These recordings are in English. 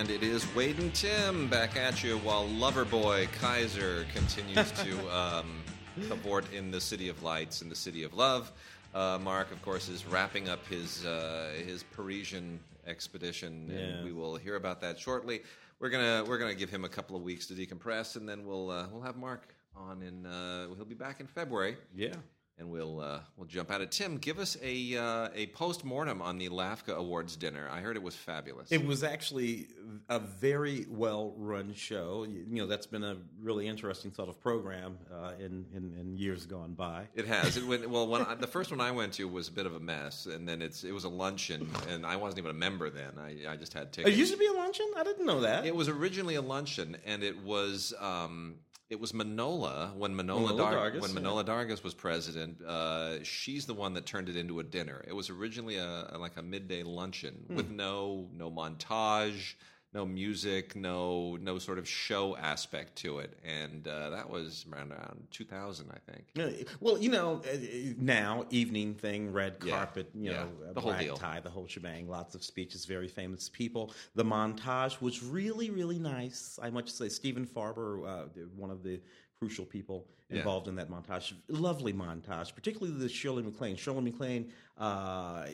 And it is Wade and Tim back at you while Loverboy Kaiser continues to um, cavort in the City of Lights, in the City of Love. Uh, Mark, of course, is wrapping up his uh, his Parisian expedition, Yeah. and we will hear about that shortly. We're gonna we're gonna give him a couple of weeks to decompress, and then we'll uh, we'll have Mark on in uh, he'll be back in February Yeah. And we'll uh, we'll jump out of Tim, give us a uh, a post mortem on the LAFCA Awards dinner. I heard it was fabulous. It was actually a very well run show. You you know, that's been a really interesting sort of program uh, in, in, in years gone by. It has. It went, well, when I, the first one I went to was a bit of a mess, and then it's it was a luncheon, and I wasn't even a member then. I, I just had tickets. It used to be a luncheon? I didn't know that. It was originally a luncheon, and it was um, it was Manohla when Manohla, Manohla Dar- Dargis, when yeah. Manohla Dargis was president. Uh, she's the one that turned it into a dinner. It was originally a, a- like a midday luncheon Hmm. with no no montage, no music, no no sort of show aspect to it, and uh, that was around, around 2000, I think. Well, you know, uh, now evening thing, red Yeah, carpet, you yeah, know, a the black deal. tie, the whole shebang. Lots of speeches, very famous people. The montage was really, really nice. I must say, Stephen Farber, uh, one of the crucial people Yeah. involved in that montage. Lovely montage, particularly the Shirley MacLaine. Shirley MacLaine, uh,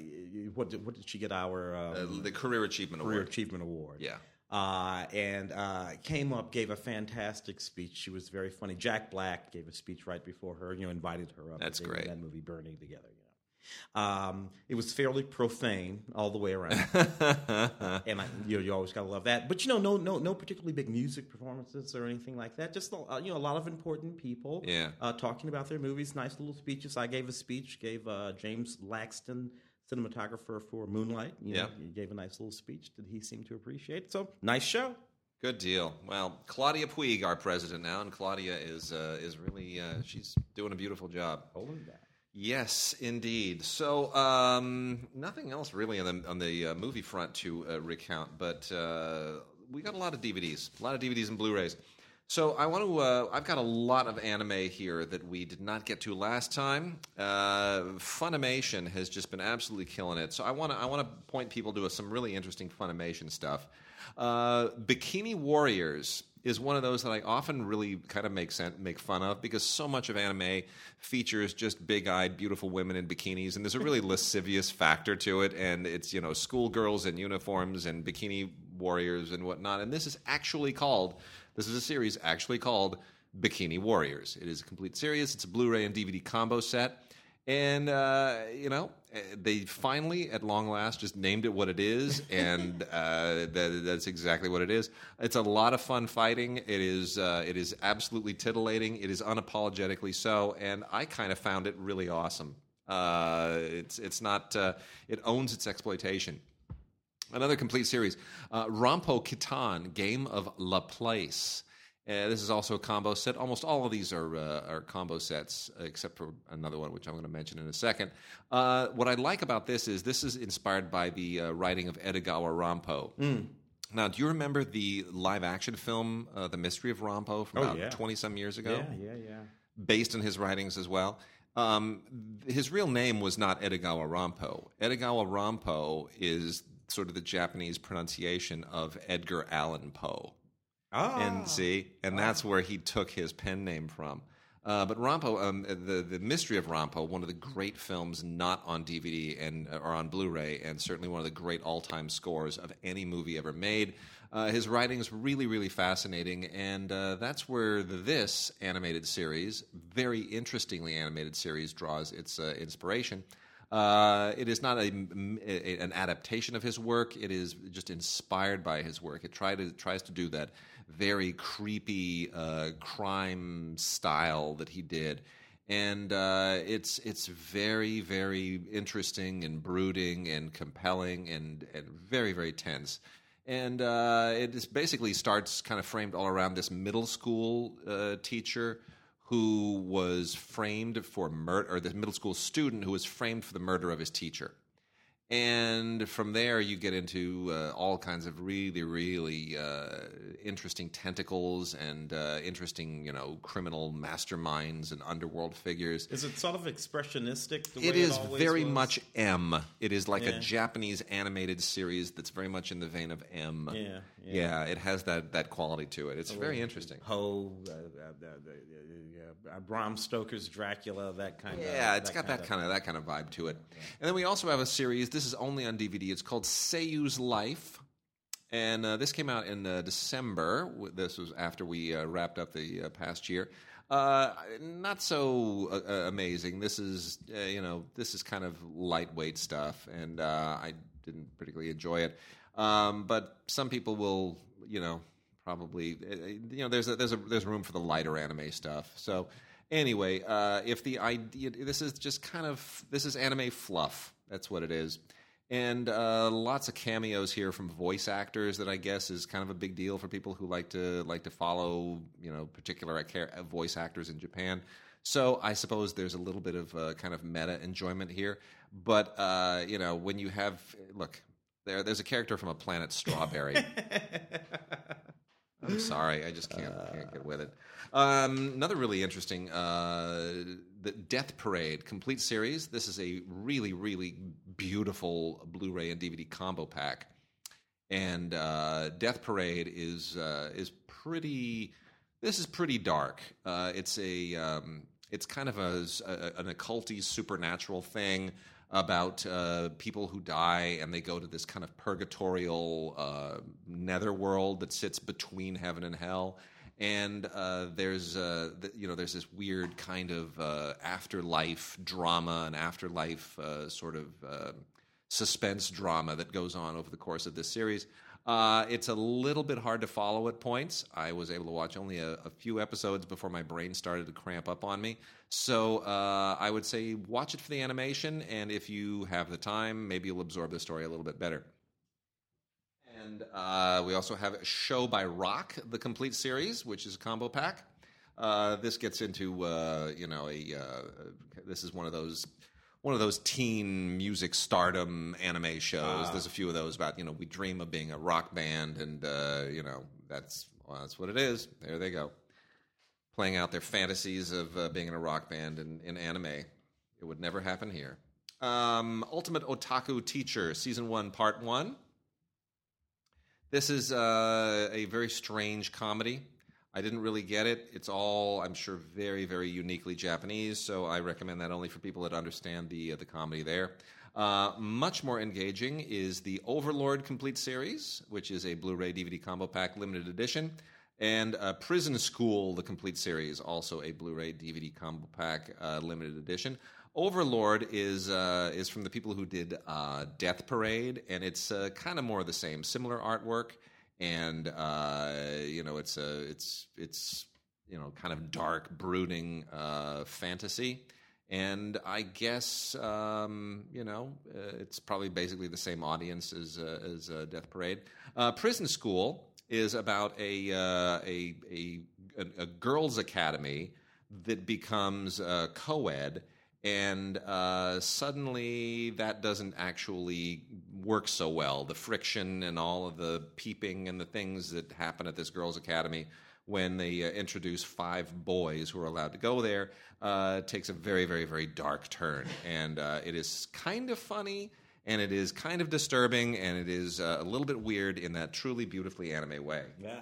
what did, what did she get? Our um, Uh, the Career Achievement Career Award. Achievement Award. Yeah. Uh, and uh, came up, gave a fantastic speech. She was very funny. Jack Black gave a speech right before her. You know, invited her up. That's great. That movie, Bernie Together. You know, um, it was fairly profane all the way around, and I, you, know, you always gotta love that. But you know, no, no, no particularly big music performances or anything like that. Just uh, you know, a lot of important people, Yeah. uh, talking about their movies. Nice little speeches. I gave a speech. Gave uh, James Laxton, cinematographer for Moonlight. You know, Yeah. he gave a nice little speech that he seemed to appreciate. So nice show. Good deal. Well, Claudia Puig, our president now, and Claudia is uh, is really uh, she's doing a beautiful job. Holding back. Yes, indeed. So, um, nothing else really on the on the uh, movie front to uh, recount, but uh, we got a lot of DVDs, a lot of DVDs and Blu-rays. So, I want to. Uh, I've got a lot of anime here that we did not get to last time. Uh, Funimation has just been absolutely killing it. So, I want to. I want to point people to some really interesting Funimation stuff. Uh, Bikini Warriors is one of those that I often really kind of make sen- make fun of because so much of anime features just big-eyed, beautiful women in bikinis, and there's a really lascivious factor to it, and it's you know schoolgirls in uniforms and bikini warriors and whatnot. And this is actually called this is a series actually called Bikini Warriors. It is a complete series. It's a Blu-ray and DVD combo set. And uh, you know, eh, they finally, at long last, just named it what it is, and uh, that, that's exactly what it is. It's a lot of fun fighting. It is, uh, it is absolutely titillating. It is unapologetically so, and I kind of found it really awesome. Uh, it's, it's not, uh, it owns its exploitation. Another complete series, uh, Rampo Kitan, Game of Laplace. Uh, this is also a combo set. Almost all of these are uh, are combo sets, except for another one, which I'm going to mention in a second. Uh, what I like about this is this is inspired by the uh, writing of Edogawa Rampo. Now, do you remember the live action film, uh, The Mystery of Rampo, from Oh, about yeah. 20 some years ago? Yeah, yeah, yeah. based on his writings as well. Um, his real name was not Edogawa Rampo. Edogawa Rampo is sort of the Japanese pronunciation of Edgar Allan Poe. Ah, And see, and that's where he took his pen name from. Uh, but Rampo, um, the the mystery of Rampo, one of the great films not on DVD and or on Blu-ray, and certainly one of the great all-time scores of any movie ever made. Uh, his writing is really, really fascinating, and uh, that's where the, this animated series, very interestingly animated series, draws its uh, inspiration. Uh, it is not a, a- an adaptation of his work. It is just inspired by his work. It try to, tries to do that very creepy uh, crime style that he did, and uh, it's it's very very interesting and brooding and compelling and and very very tense. And uh, it basically starts kind of framed all around this middle school uh, teacher who was framed for murder, or the middle school student who was framed for the murder of his teacher. And from there, you get into uh, all kinds of really, really uh, interesting tentacles and uh, interesting, you know, criminal masterminds and underworld figures. is it sort of expressionistic? The It way is always very was? much M. It is like Yeah. a Japanese animated series that's very much in the vein of M. Yeah, Yeah, it has that that quality to it. It's very interesting. Poe, uh, uh, uh, Bram Stoker's Dracula, that kind of. Yeah, it's got that kind of that kind of vibe to it. And then we also have a series. This is only on DVD. It's called Seiyu's Life, and uh, this came out in uh, December. This was after we uh, wrapped up the uh, past year. Uh, not so uh, amazing. This is you know this is kind of lightweight stuff, and I didn't particularly enjoy it. Um, but some people will you know probably you know there's a, there's a there's room for the lighter anime stuff. So anyway, if the idea this is just kind of this is anime fluff. That's what it is. And uh, lots of cameos here from voice actors that I guess is kind of a big deal for people who like to like to follow you know particular voice actors in Japan. So I suppose there's a little bit of uh, kind of meta enjoyment here. But uh, you know when you have look there there's a character from a planet Strawberry. I'm sorry, I just can't, can't get with it. Um, another really interesting, uh, the Death Parade complete series. This is a really, really beautiful Blu-ray and DVD combo pack, and uh, Death Parade is uh, is pretty. This is pretty dark. Uh, it's a um, it's kind of a, a an occulty supernatural thing about uh, people who die and they go to this kind of purgatorial uh, netherworld that sits between heaven and hell. And uh, there's uh, th- you know there's this weird kind of uh, afterlife drama and afterlife uh, sort of uh, suspense drama that goes on over the course of this series. Uh, it's a little bit hard to follow at points. I was able to watch only a, a few episodes before my brain started to cramp up on me. So I would say watch it for the animation, and if you have the time, maybe you'll absorb the story a little bit better. And uh, we also have Show by Rock, the complete series, which is a combo pack. Uh, this gets into uh, you know a uh, this is one of those one of those teen music stardom anime shows. There's a few of those about you know we dream of being a rock band, and uh, you know that's well, that's what it is. There they go, playing out their fantasies of uh, being in a rock band in, in anime. It would never happen here. Um, Ultimate Otaku Teacher, Season 1, Part 1. This is uh, a very strange comedy. I didn't really get it. It's all, I'm sure, very, very uniquely Japanese, so I recommend that only for people that understand the, uh, the comedy there. Uh, much more engaging is the Overlord Complete Series, which is a Blu ray DVD combo pack limited edition, and uh, Prison School, the Complete Series, also a Blu ray DVD combo pack uh, limited edition. Overlord is uh, is from the people who did uh, Death Parade, and it's uh, kind of more of the same, similar artwork, and uh, you know it's a it's it's you know kind of dark, brooding uh, fantasy. And I guess um, you know uh, it's probably basically the same audience as uh, as uh, Death Parade. Uh, Prison School is about a uh, a, a a girls' academy that becomes uh, co-ed and uh, suddenly that doesn't actually work so well. The friction and all of the peeping and the things that happen at this girls' academy when they uh, introduce five boys who are allowed to go there uh, takes a very, very, very dark turn, and uh, it is kind of funny. And it is kind of disturbing, and it is uh, a little bit weird in that truly beautifully anime way. Yeah.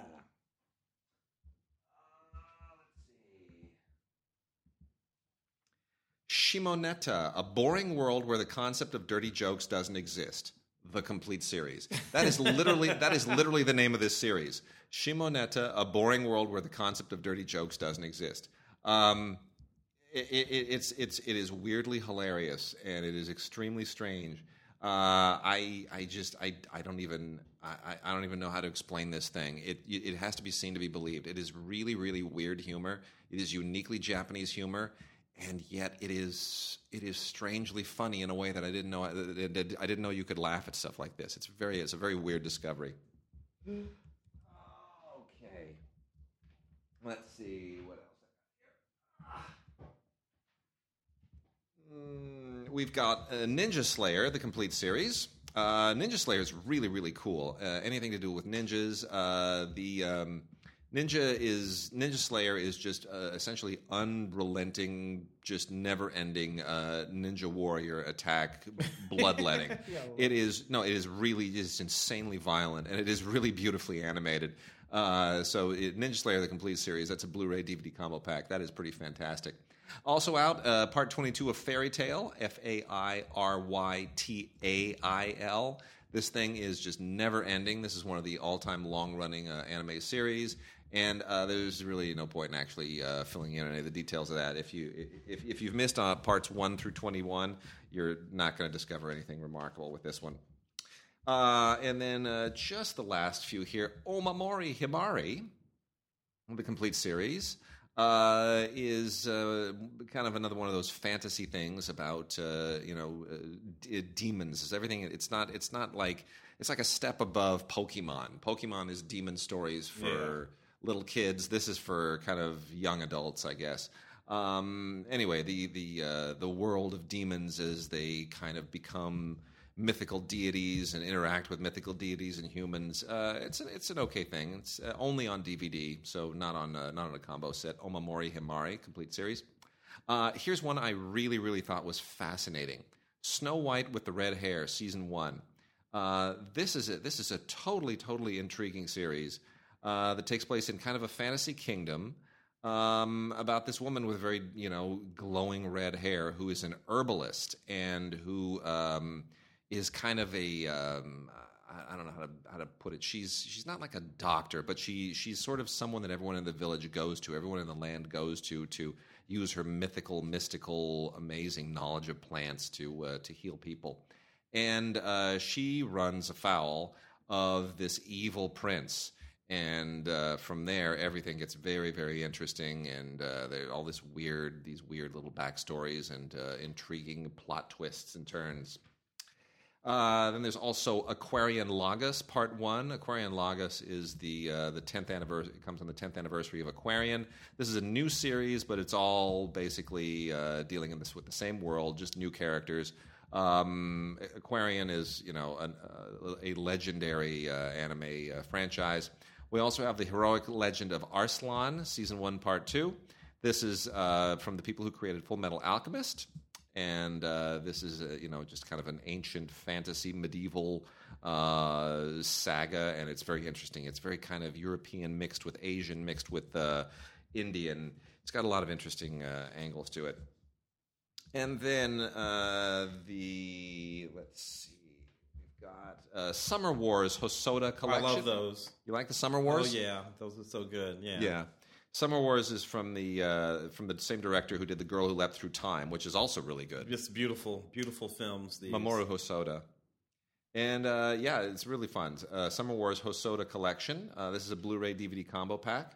Shimoneta, a boring world where the concept of dirty jokes doesn't exist. The complete series. That is literally that is literally the name of this series. Shimoneta, a boring world where the concept of dirty jokes doesn't exist. Um, it, it, it's it's it is weirdly hilarious and it is extremely strange. Uh, I I just I I don't even I, I don't even know how to explain this thing. It it has to be seen to be believed. It is really really weird humor. It is uniquely Japanese humor, and yet it is it is strangely funny in a way that I didn't know I, I didn't know you could laugh at stuff like this. It's very it's a very weird discovery. Okay, let's see what else. Mm, we've got uh, Ninja Slayer, the complete series. Uh, Ninja Slayer is really, really cool. Uh, anything to do with ninjas. Uh, the um, Ninja is Ninja Slayer is just uh, essentially unrelenting, just never-ending uh, ninja warrior attack, bloodletting. It is no, it is really just insanely violent, and it is really beautifully animated. Uh, so it, Ninja Slayer: The Complete Series. That's a Blu-ray DVD combo pack. That is pretty fantastic. Also out, uh, part 22 of Fairy Tail, F A I R Y T A I L. This thing is just never ending. This is one of the all time long running uh, anime series. And uh, there's really no point in actually uh, filling in any of the details of that. If you if, if you've missed uh, parts one through twenty one, you're not going to discover anything remarkable with this one. Uh, and then uh, just the last few here, Omamori Himari, the complete series, uh, is kind of another one of those fantasy things about you know d- demons. It's everything. It's not. It's not like it's like a step above Pokemon. Pokemon is demon stories for little kids. This is for kind of young adults, I guess. Um, anyway, the the uh, the world of demons as they kind of become mythical deities and interact with mythical deities and humans. Uh, it's an, it's an okay thing. It's uh, only on DVD, so not on uh, not on a combo set. Omamori Himari complete series. Uh, here's one I really really thought was fascinating: Snow White with the red hair, season one. Uh, this is a, this is a totally totally intriguing series uh, that takes place in kind of a fantasy kingdom. Um, about this woman with very, you know, glowing red hair who is an herbalist and who um, is kind of a um, I, don't know how to how to put it. She's she's not like a doctor, but she she's sort of someone that everyone in the village goes to, everyone in the land goes to to use her mythical, mystical, amazing knowledge of plants to uh, to heal people. And uh, she runs afoul of this evil prince. And uh, from there, everything gets very, very interesting, and uh, all this weird, these weird little backstories and uh, intriguing plot twists and turns. Uh, then there's also Aquarion Logos Part One. Aquarion Logos is the uh, the tenth anniversary. It comes on the tenth anniversary of Aquarion. This is a new series, but it's all basically uh, dealing in this with the same world, just new characters. Um, Aquarion is you know an, a legendary anime franchise. We also have the heroic legend of Arslan, season one, part two. This is uh, from the people who created Full Metal Alchemist and uh, this is uh, you know just kind of an ancient fantasy medieval uh, saga, and it's very interesting. It's very kind of European mixed with Asian mixed with uh, Indian. It's got a lot of interesting angles to it. And then the let's see, got Summer Wars Hosoda collection. I love those. You like the Summer Wars? Oh yeah, those are so good. Yeah. Yeah. Summer Wars is from the uh, from the same director who did The Girl Who Leapt Through Time, which is also really good. Just beautiful, beautiful films. These. Mamoru Hosoda. And uh, yeah, it's really fun. Uh, Summer Wars Hosoda Collection. Uh, this is a Blu-ray DVD combo pack,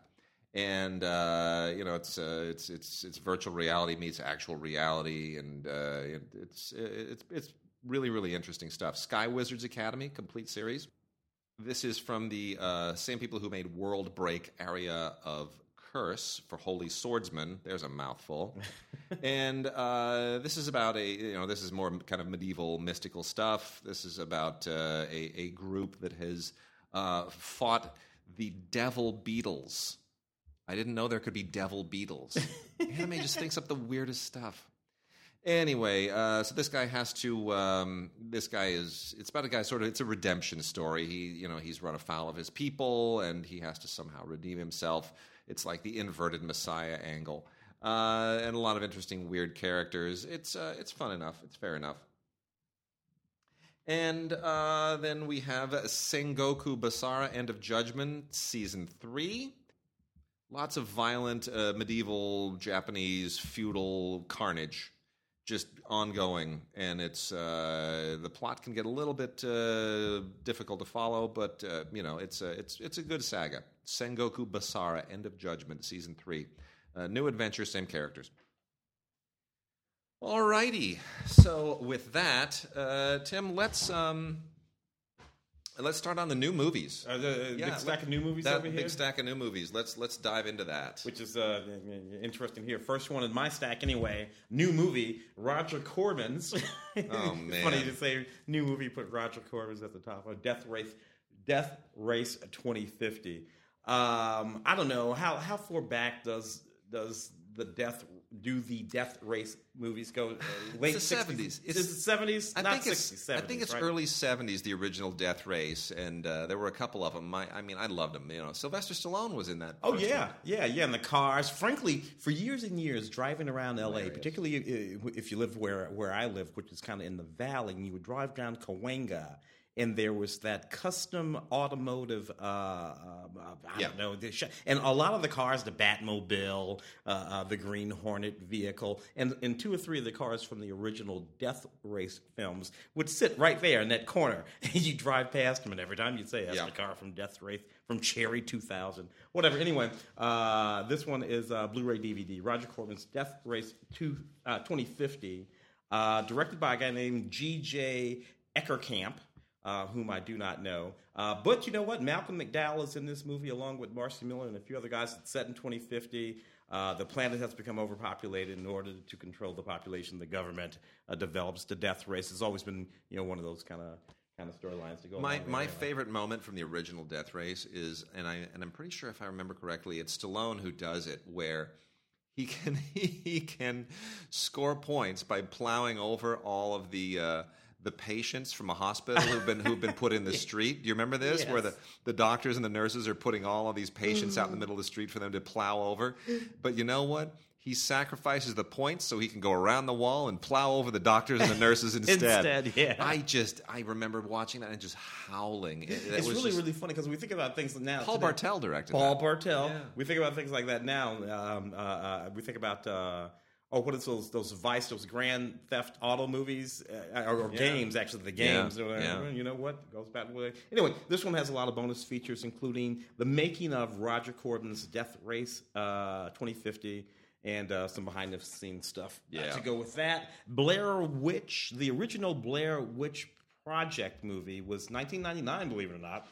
and uh, you know it's uh, it's it's it's virtual reality meets actual reality, and it, it's it's it's really really interesting stuff. Sky Wizards Academy complete series. This is from the same people who made World Break Aria of curse for holy swordsman. There's a mouthful. and uh, this is about a you know this is more kind of medieval mystical stuff. This is about uh, a, a group that has uh, fought the devil beetles. I didn't know there could be devil beetles. Anime just thinks up the weirdest stuff. Anyway, uh, so this guy has to. Um, this guy is. It's about a guy. Sort of. It's a redemption story. He, you know, he's run afoul of his people, and he has to somehow redeem himself. It's like the inverted Messiah angle, uh, and a lot of interesting, weird characters. It's uh, it's fun enough. It's fair enough. And uh, then we have Sengoku Basara End of Judgment Season 3. Lots of violent uh, medieval Japanese feudal carnage just ongoing, and it's uh, the plot can get a little bit uh, difficult to follow, but uh, you know it's a it's it's a good saga. Sengoku Basara, End of Judgment, season three, uh, new adventure, same characters. Alrighty, so with that, uh, Tim, let's um, let's start on the new movies. Uh, the Yeah, big stack of new movies that over big stack of new movies. Let's let's dive into that. which is uh, interesting here. First one in my stack, anyway. New movie, Roger Corman's. Oh, man. funny to say new movie, put Roger Corman's at the top. of Death Race, Death Race 2050. Um, I don't know how how far back does does the death do the death race movies go? Uh, late It's the 60s? 70s. Is It's- the seventies? I Not think 60s, it's 70s, I think it's right? early '70s, the original Death Race, and uh, there were a couple of them. I, I mean, I loved them. You know, Sylvester Stallone was in that. Oh yeah, one. yeah, yeah. And the cars. Frankly, for years and years, driving around L.A., particularly if you live where where I live, which is kind of in the valley, and you would drive down Cahuenga, and there was that custom automotive. Uh, uh, I Yeah. don't know, the sh- and a lot of the cars, the Batmobile, uh, uh, the Green Hornet vehicle, and and two or three of the cars from the original Death Race films would sit right there in that corner, and you drive past them, and every time you'd say, "That's Yeah. the car from Death Race from Cherry 2000." Whatever. Anyway, uh, this one is uh, Blu-ray DVD. Roger Corman's Death Race two, uh, 2050, uh, directed by a guy named G.J. Echternkamp. Uh, whom I do not know. Uh, but you know what? Malcolm McDowell is in this movie along with Marci Miller and a few other guys. It's set in 2050. Uh, the planet has become overpopulated. In order to control the population, the government uh, develops the death race. It's always been, you know, one of those kind of kind of storylines to go. My my it. favorite moment from the original Death Race is, and I and I'm pretty sure if I remember correctly, it's Stallone who does it, where he can he can score points by plowing over all of the. Uh, the patients from a hospital who've been who've been put in the street. Do you remember this? Where the, the doctors and the nurses are putting all of these patients out in the middle of the street for them to plow over. But you know what? He sacrifices the points so he can go around the wall and plow over the doctors and the nurses instead. Instead, yeah. I just I remember watching that and just howling. It, it It's was really just- really funny because we think about things now. Paul today- Bartel directed Paul that. Bartel. Yeah. We think about things like that now. Um, uh, uh, we think about uh, oh, what is those those Vice, those Grand Theft Auto movies uh, or, or games? Actually, the games. Yeah, yeah. You know what goes back way. Anyway, this one has a lot of bonus features, including the making of Roger Corman's Death Race uh, 2050. And uh, some behind the scenes stuff uh, Yeah. to go with that. Blair Witch, the original Blair Witch Project movie was 1999, believe it or not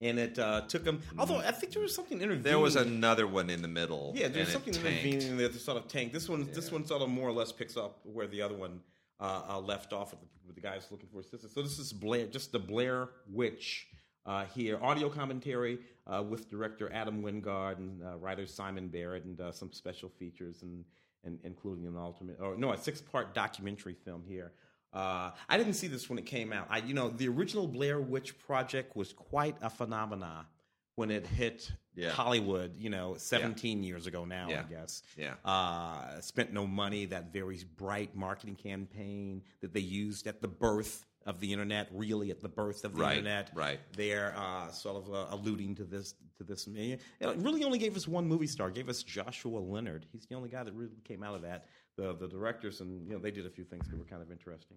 and it uh, took them. Although I think there was something intervening. There was another one in the middle. yeah, there's something tanked. intervening there to sort of tank. This one, this one sort of more or less picks up where the other one uh, uh, left off with the, with the guys looking for assistance. So this is Blair, just the Blair Witch uh, here. Audio commentary uh, with director Adam Wingard and uh, writer Simon Barrett, and uh, some special features, and, and including an ultimate, or no, a six-part documentary film here. Uh, I didn't see this when it came out. I, you know, the original Blair Witch Project was quite a phenomena when it hit Yeah. Hollywood. You know, 17 years ago now, Yeah. I guess. Yeah. Uh, spent no money. That very bright marketing campaign that they used at the birth of the internet, really at the birth of the Right, internet. right. They're uh, sort of uh, alluding to this to this. It really only gave us one movie star. Gave us Joshua Leonard. He's the only guy that really came out of that. The the directors and you know they did a few things that were kind of interesting.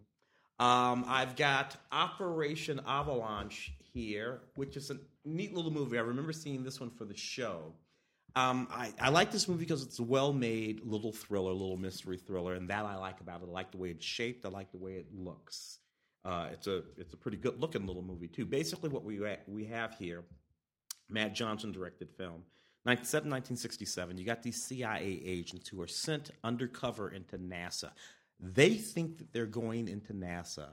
Um, I've got Operation Avalanche here, which is a neat little movie. I remember seeing this one for the show. Um, I, I like this movie because it's a well-made little thriller, little mystery thriller, and that I like about it. I like the way it's shaped. I like the way it looks. Uh, it's a it's a pretty good looking little movie too. Basically, what we we have here, Matt Johnson directed film, 19, set in 1967. You got these CIA agents who are sent undercover into NASA. They think that they're going into NASA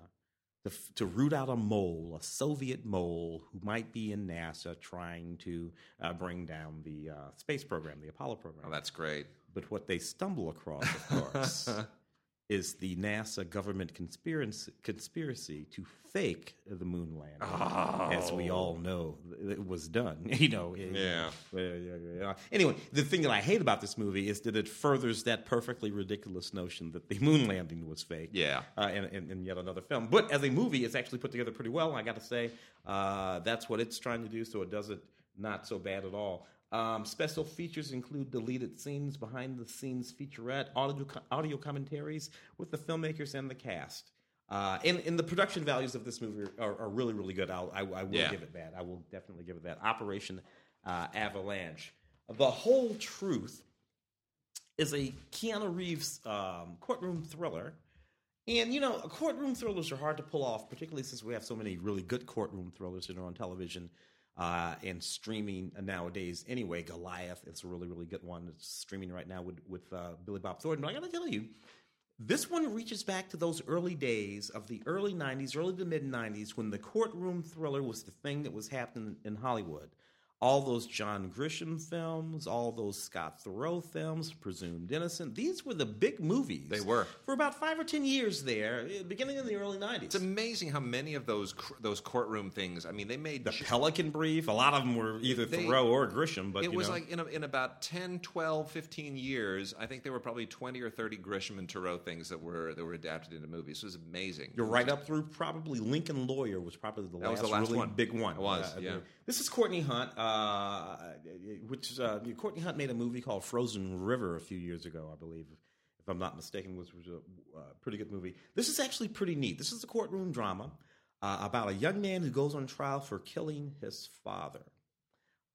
to, to root out a mole, a Soviet mole who might be in NASA trying to uh, bring down the uh, space program, the Apollo program. Oh, that's great. But what they stumble across, of course, is the NASA government conspiracy, conspiracy to fake the moon landing. As we all know, it was done. You know. it- Yeah. yeah, yeah, yeah. Anyway, the thing that I hate about this movie is that it furthers that perfectly ridiculous notion that the moon landing was fake. Yeah. Uh, in, in, in yet another film. But as a movie, it's actually put together pretty well. I got to say, uh, that's what it's trying to do, so it does it not so bad at all. Um, special features include deleted scenes, behind the scenes featurette, audio, audio commentaries with the filmmakers and the cast. Uh, and, and the production values of this movie are, are really, really good. I'll, I, I will Yeah. give it that. I will definitely give it that. Operation uh, Avalanche. The whole truth is a Keanu Reeves um, courtroom thriller. And, you know, courtroom thrillers are hard to pull off, particularly since we have so many really good courtroom thrillers that are on television uh, and streaming nowadays. Anyway, Goliath, it's a really, really good one. It's streaming right now with, with uh, Billy Bob Thornton. But I got to tell you, this one reaches back to those early days of the early 90s, early to mid 90s, when the courtroom thriller was the thing that was happening in Hollywood. All those John Grisham films, all those Scott Turow films, Presumed Innocent. These were the big movies. They were. For about five or ten years there, eh, beginning in the early 90s. It's amazing how many of those cr- those courtroom things. I mean, they made the Pelican Brief, a lot of them were either They- Turow or Grisham. But it was know. like in, a, in about 10 12 15 years i think there were probably 20 or 30 grisham and Turow things that were that were adapted into movies it was amazing You're right up through probably Lincoln Lawyer was probably the That was last, the last really one. big one. It was, Uh, yeah. This is Courtney Hunt, uh, which uh, Courtney Hunt made a movie called Frozen River a few years ago, I believe, if I'm not mistaken, which was a uh, pretty good movie. This is actually pretty neat. This is a courtroom drama uh, about a young man who goes on trial for killing his father.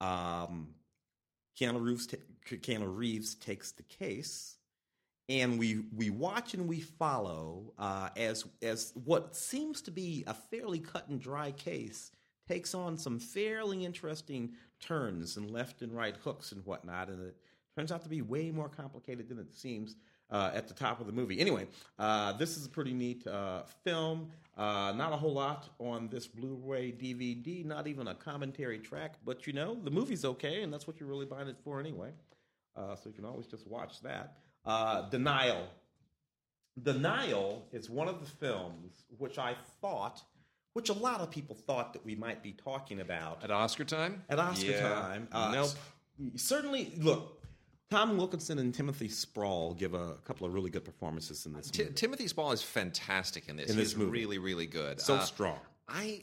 Um, Keanu Reeves, Keanu Reeves takes the case, and we we watch and we follow uh, as as what seems to be a fairly cut and dry case takes on some fairly interesting turns and left and right hooks and whatnot, and it turns out to be way more complicated than it seems. Uh, at the top of the movie. Anyway, uh, this is a pretty neat uh, film. Uh, not a whole lot on this Blu-ray DVD. Not even a commentary track, but you know the movie's okay, and that's what you're really buying it for anyway. Uh, so you can always just watch that. Uh, Denial. Denial is one of the films which I thought, which a lot of people thought that we might be talking about at oscar time at Oscar Yeah. time. Uh, nope Certainly, look, Tom Wilkinson and Timothy Spall give a couple of really good performances in this movie. timothy spall is fantastic in this In this he's movie. really really good So Uh, strong. I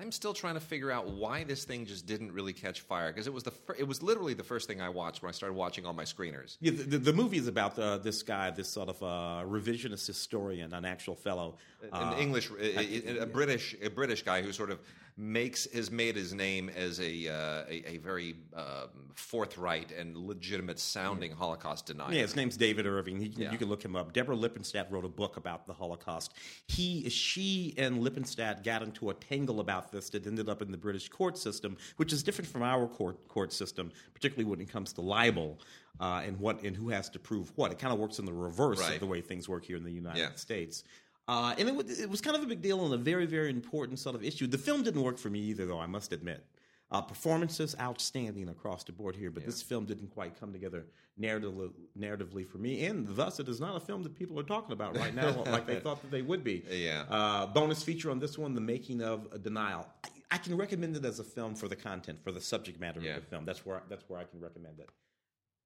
I'm still trying to figure out why this thing just didn't really catch fire because it was the fir- it was literally the first thing I watched when I started watching all my screeners. Yeah, the, the, movie is about uh, this guy, this sort of uh, revisionist historian, an actual fellow. An uh, English, a, a- a British, a British guy who sort of makes has made his name as a uh, a, a very um, forthright and legitimate sounding Holocaust denier. Yeah, his name's David Irving. He, Yeah. You can look him up. Deborah Lippenstadt wrote a book about the Holocaust. He, she, and Lippenstadt got into a tangle about this that ended up in the British court system, which is different from our court court system, particularly when it comes to libel uh, and what and who has to prove what. It kind of works in the reverse Right. of the way things work here in the United Yeah. States. Uh, and it, it was kind of a big deal and a very, very important sort of issue. The film didn't work for me either, though, I must admit. Uh, performances outstanding across the board here, but this film didn't quite come together narratively, narratively for me, and thus it is not a film that people are talking about right now like they thought that they would be. Yeah. Uh, bonus feature on this one: the making of a Denial. I, I can recommend it as a film for the content, for the subject matter Yeah. of the film. That's where that's where I can recommend it.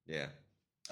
yeah.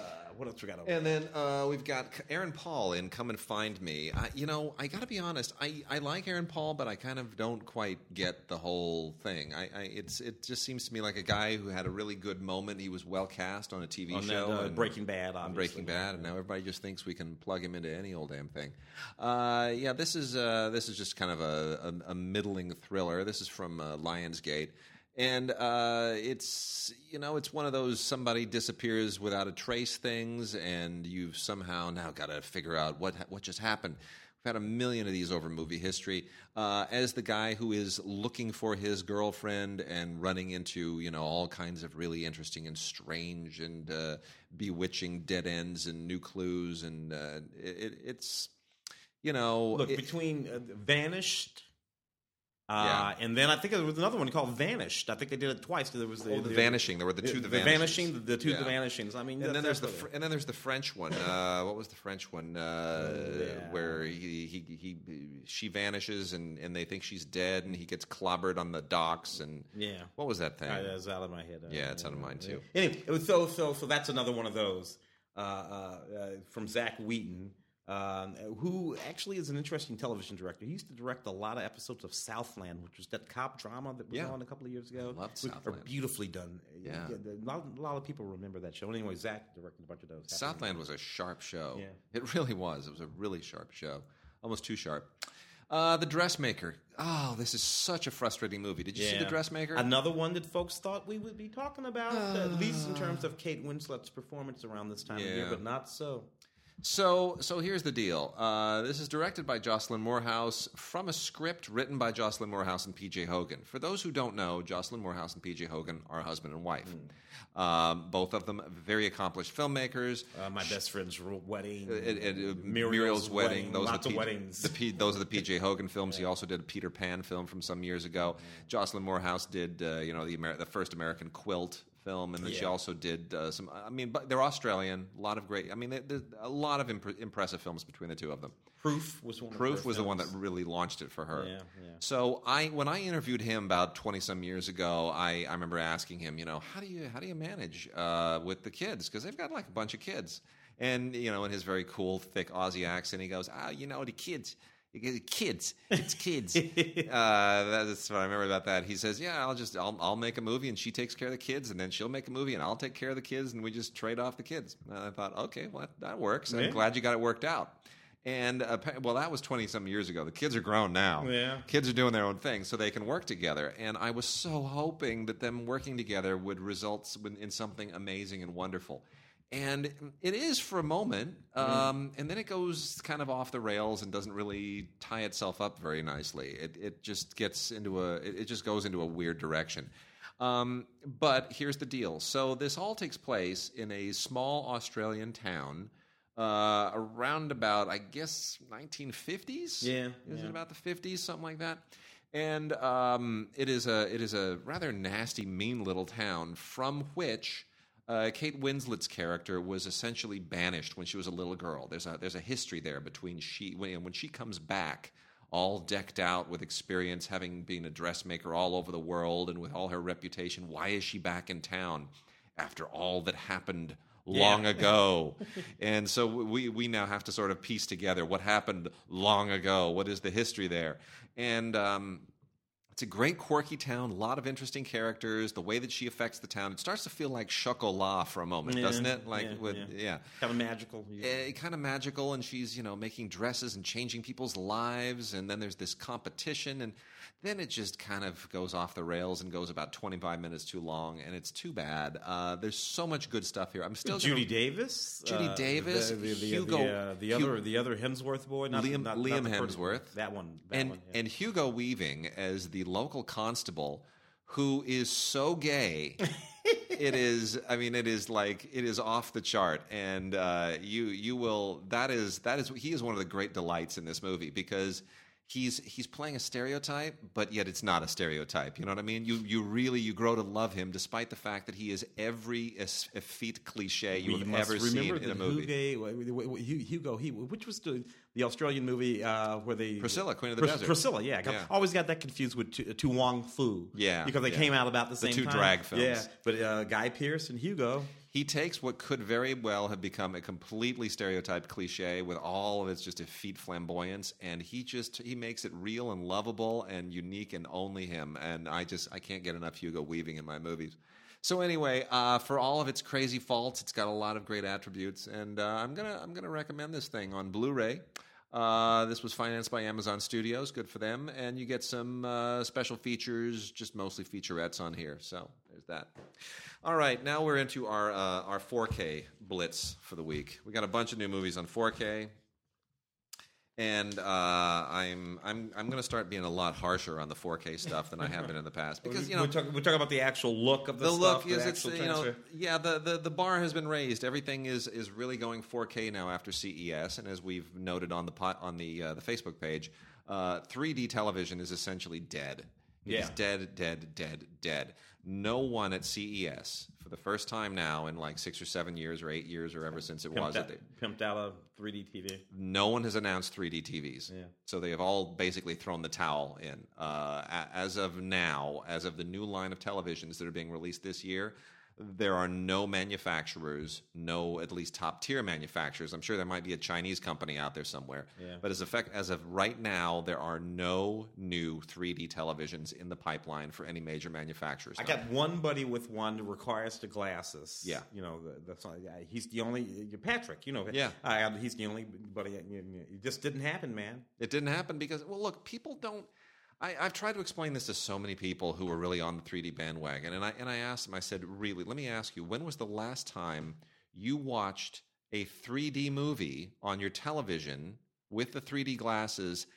Uh, what else we got? Over And then uh, we've got Aaron Paul in "Come and Find Me." I, you know, I got to be honest. I, I like Aaron Paul, but I kind of don't quite get the whole thing. I, I it's it just seems to me like a guy who had a really good moment. He was well cast on a TV on that, show, uh, and- Breaking Bad, on obviously. Breaking Bad, and now everybody just thinks we can plug him into any old damn thing. Uh, yeah, this is uh, this is just kind of a, a, a middling thriller. This is from uh, Lionsgate, and uh, it's you know it's one of those somebody disappears without a trace things, and you've somehow now got to figure out what what just happened. We've had a million of these over movie history. Uh, as the guy who is looking for his girlfriend and running into you know all kinds of really interesting and strange and uh, bewitching dead ends and new clues, and uh, it, it's you know Look it- between uh, Vanished. Uh, And then I think there was another one called Vanished. I think they did it twice. There was the, oh, the, vanishing. There were the two the, the vanishing, the, the two Yeah. the vanishings. I mean, And then there's the fr- and then there's the French one. Uh, what was the French one? Uh, yeah. Where he, he he she vanishes and, and they think she's dead and he gets clobbered on the docks and yeah. what was that thing? Uh, That's out of my head. Yeah, it's out of mine, too. Anyway, it was so so so that's another one of those uh, uh, uh, from Zach Whedon, um, who actually is an interesting television director. He used to direct a lot of episodes of Southland, which was that cop drama that was Yeah. on a couple of years ago. Loved It was- Southland. Beautifully done. Yeah. a lot, a lot of people remember that show. Anyway, Zach directed a bunch of those. Southland was a sharp show. Yeah. It really was. It was a really sharp show. Almost too sharp. Uh, the Dressmaker. Oh, this is such a frustrating movie. Did you see The Dressmaker? Another one that folks thought we would be talking about, at least in terms of Kate Winslet's performance around this time of year, but not so. So, so here's the deal. Uh, this is directed by Jocelyn Moorhouse from a script written by Jocelyn Moorhouse and P.J. Hogan. For those who don't know, Jocelyn Moorhouse and P.J. Hogan are husband and wife. Um, both of them very accomplished filmmakers. Uh, my best friend's wedding, It- it- uh, Muriel's Muriel's, wedding. wedding, Those lots are the of P- weddings. The P, those are the PJ Hogan films. He also did a Peter Pan film from some years ago. Jocelyn Moorhouse did, uh, you know, the Amer- the first American Quilt film, and then she also did uh, some. I mean, but they're Australian. A lot of great. I mean, there- there's a lot of imp- impressive films between the two of them. Proof was one. Of Proof was the one that really launched it for her. Yeah, yeah. So I, when I interviewed him about twenty some years ago, I, I remember asking him, you know, how do you how do you manage uh, with the kids because they've got like a bunch of kids, and you know, in his very cool thick Aussie accent, he goes, ah, you know, the kids. Kids, it's kids. uh, that's what I remember about that. He says, "Yeah, I'll just I'll, I'll make a movie, and she takes care of the kids, and then she'll make a movie, and I'll take care of the kids, and we just trade off the kids." And I thought, okay, well that, that works. I'm Yeah. glad you got it worked out. And uh, well, that was twenty some years ago. The kids are grown now. Yeah. kids are doing their own thing, so they can work together. And I was so hoping that them working together would result in something amazing and wonderful. And it is for a moment, um, and then it goes kind of off the rails and doesn't really tie itself up very nicely. It, it just gets into a, it, it just goes into a weird direction. Um, but here's the deal. So this all takes place in a small Australian town uh, around about, I guess, 1950s. Yeah, is yeah. it about the 50s, something like that? And um, it is a it is a rather nasty, mean little town from which uh, Kate Winslet's character was essentially banished when she was a little girl. There's a there's a history there between she when, when she comes back, all decked out with experience, having been a dressmaker all over the world and with all her reputation. Why is she back in town after all that happened? Long ago, and so we we now have to sort of piece together what happened long ago. What is the history there? And um, it's a great quirky town, a lot of interesting characters. The way that she affects the town, it starts to feel like Chocolat for a moment, Yeah, doesn't it? Like yeah, with yeah. yeah. kind of magical. Eh, kind of magical, and she's you know making dresses and changing people's lives, and then there's this competition, and then it just kind of goes off the rails and goes about 25 minutes too long, and it's too bad. Uh, there's so much good stuff here. I'm still Judy gonna, Davis, Judy uh, Davis, the, the, the, Hugo- the, uh, the other the other Hemsworth boy, not, Liam- not, Liam not Hemsworth. that one, that and one, and Hugo Weaving as the local constable, who is so gay. it is. I mean, it is like it is off the chart, and uh, you you will. That is that is he is one of the great delights in this movie because. He's he's playing a stereotype, but yet it's not a stereotype. You know what I mean? You you really you grow to love him, despite the fact that he is every effete cliche you we have ever seen in a movie. Hugo, Hugo, he, which was the, the Australian movie uh, where they Priscilla, Queen of the Pris- Desert. Priscilla, yeah, Yeah. Always got that confused with Tu, To Wong Foo, Yeah, because they yeah. came out about the same thing. The two time. drag films. yeah. But uh, Guy Pearce and Hugo, He takes what could very well have become a completely stereotyped cliche with all of its just effete flamboyance, and he just he makes it real and lovable and unique and only him. And I just I can't get enough Hugo Weaving in my movies. So anyway, uh, for all of its crazy faults, it's got a lot of great attributes, and uh, I'm gonna I'm gonna recommend this thing on Blu-ray. Uh, this was financed by Amazon Studios. Good for them. And you get some uh, special features, just mostly featurettes on here. So there's that. All right, now we're into our uh, our 4K blitz for the week. We got a bunch of new movies on 4K, and uh, I'm I'm I'm going to start being a lot harsher on the 4K stuff than I have been in the past because you know we're, talking, we're talking about the actual look of the, the stuff, look is the it's you know yeah the, the the bar has been raised everything is is really going 4K now after CES and as we've noted on the pot on the uh, the Facebook page uh, 3D television is essentially dead It is Yeah. dead dead dead dead no one at CES for the first time now in like 6 or 7 years or 8 years or ever since it was pimped, that out, they, pimped out a 3D TV. no one has announced 3D TVs. Yeah. So they have all basically thrown the towel in. Uh, as of now, as of the new line of televisions that are being released this year, there are no manufacturers, no at least top tier manufacturers. I'm sure there might be a Chinese company out there somewhere. Yeah. But as, effect, as of right now, there are no new 3D televisions in the pipeline for any major manufacturers. I got one buddy with one that requires the glasses. Yeah. you know the, that's he's the only Patrick. You know, Yeah. I- he's the only buddy. It just didn't happen, man. It didn't happen because, well, look, people don't. I, I've tried to explain this to so many people who were really on the 3D bandwagon, and I and I asked them. I said, "Really, let me ask you, when was the last time you watched a 3D movie on your television with the 3D glasses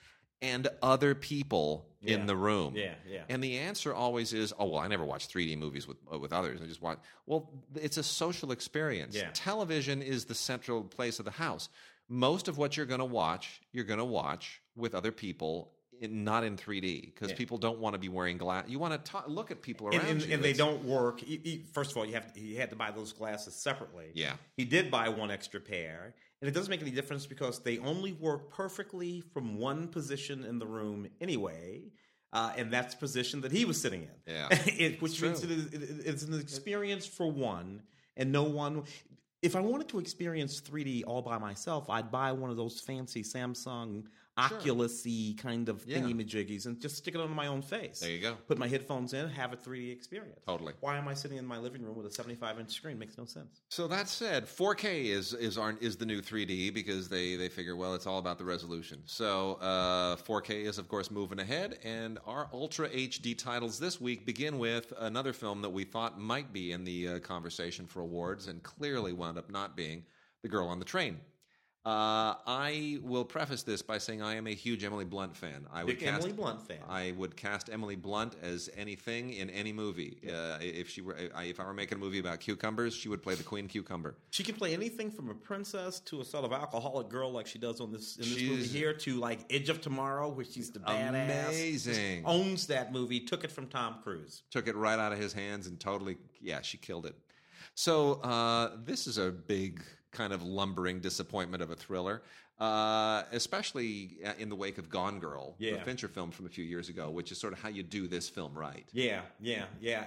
and other people Yeah. in the room? Yeah, yeah. And the answer always is, "Oh well, I never watch 3D movies with uh, with others. I just watch." Well, it's a social experience. Yeah. Television is the central place of the house. Most of what you're going to watch, you're going to watch with other people, in, not in 3D, because Yeah. people don't want to be wearing glass. You want to look at people around and, and, you. and they don't work. He, he- first of all, you have to, he had to buy those glasses separately. Yeah. he did buy one extra pair, and it doesn't make any difference because they only work perfectly from one position in the room anyway. Uh, and that's the position that he was sitting in. Yeah. it, which It's means it is, it- it's an experience for one, and no one. If I wanted to experience 3D all by myself, I'd buy one of those fancy Samsung Oculus-y kind of Yeah. thingy-majiggies and just stick it on my own face. There you go. Put my headphones in, have a 3D experience. Totally. Why am I sitting in my living room with a 75-inch screen? Makes no sense. So that said, 4K is is our, is the new 3D because they they figure well it's all about the resolution. So uh, 4K is of course moving ahead, and our Ultra HD titles this week begin with another film that we thought might be in the uh, conversation for awards and clearly wound up not being, The Girl on the Train. Uh, I will preface this by saying I am a huge Emily Blunt fan. I would Big cast Emily Blunt fan. I would cast Emily Blunt as anything in any movie. Uh, if she were, I- if I were making a movie about cucumbers, she would play the Queen Cucumber. She can play anything from a princess to a sort of alcoholic girl like she does on this in this movie here to like Edge of Tomorrow, where she's the badass. Amazing. Just owns that movie. Took it from Tom Cruise. Took it right out of his hands and totally, yeah, she killed it. So uh, this is a big kind of lumbering disappointment of a thriller, uh, especially uh, in the wake of Gone Girl, the Yeah. Fincher film from a few years ago, which is sort of how you do this film right. Yeah, yeah, yeah.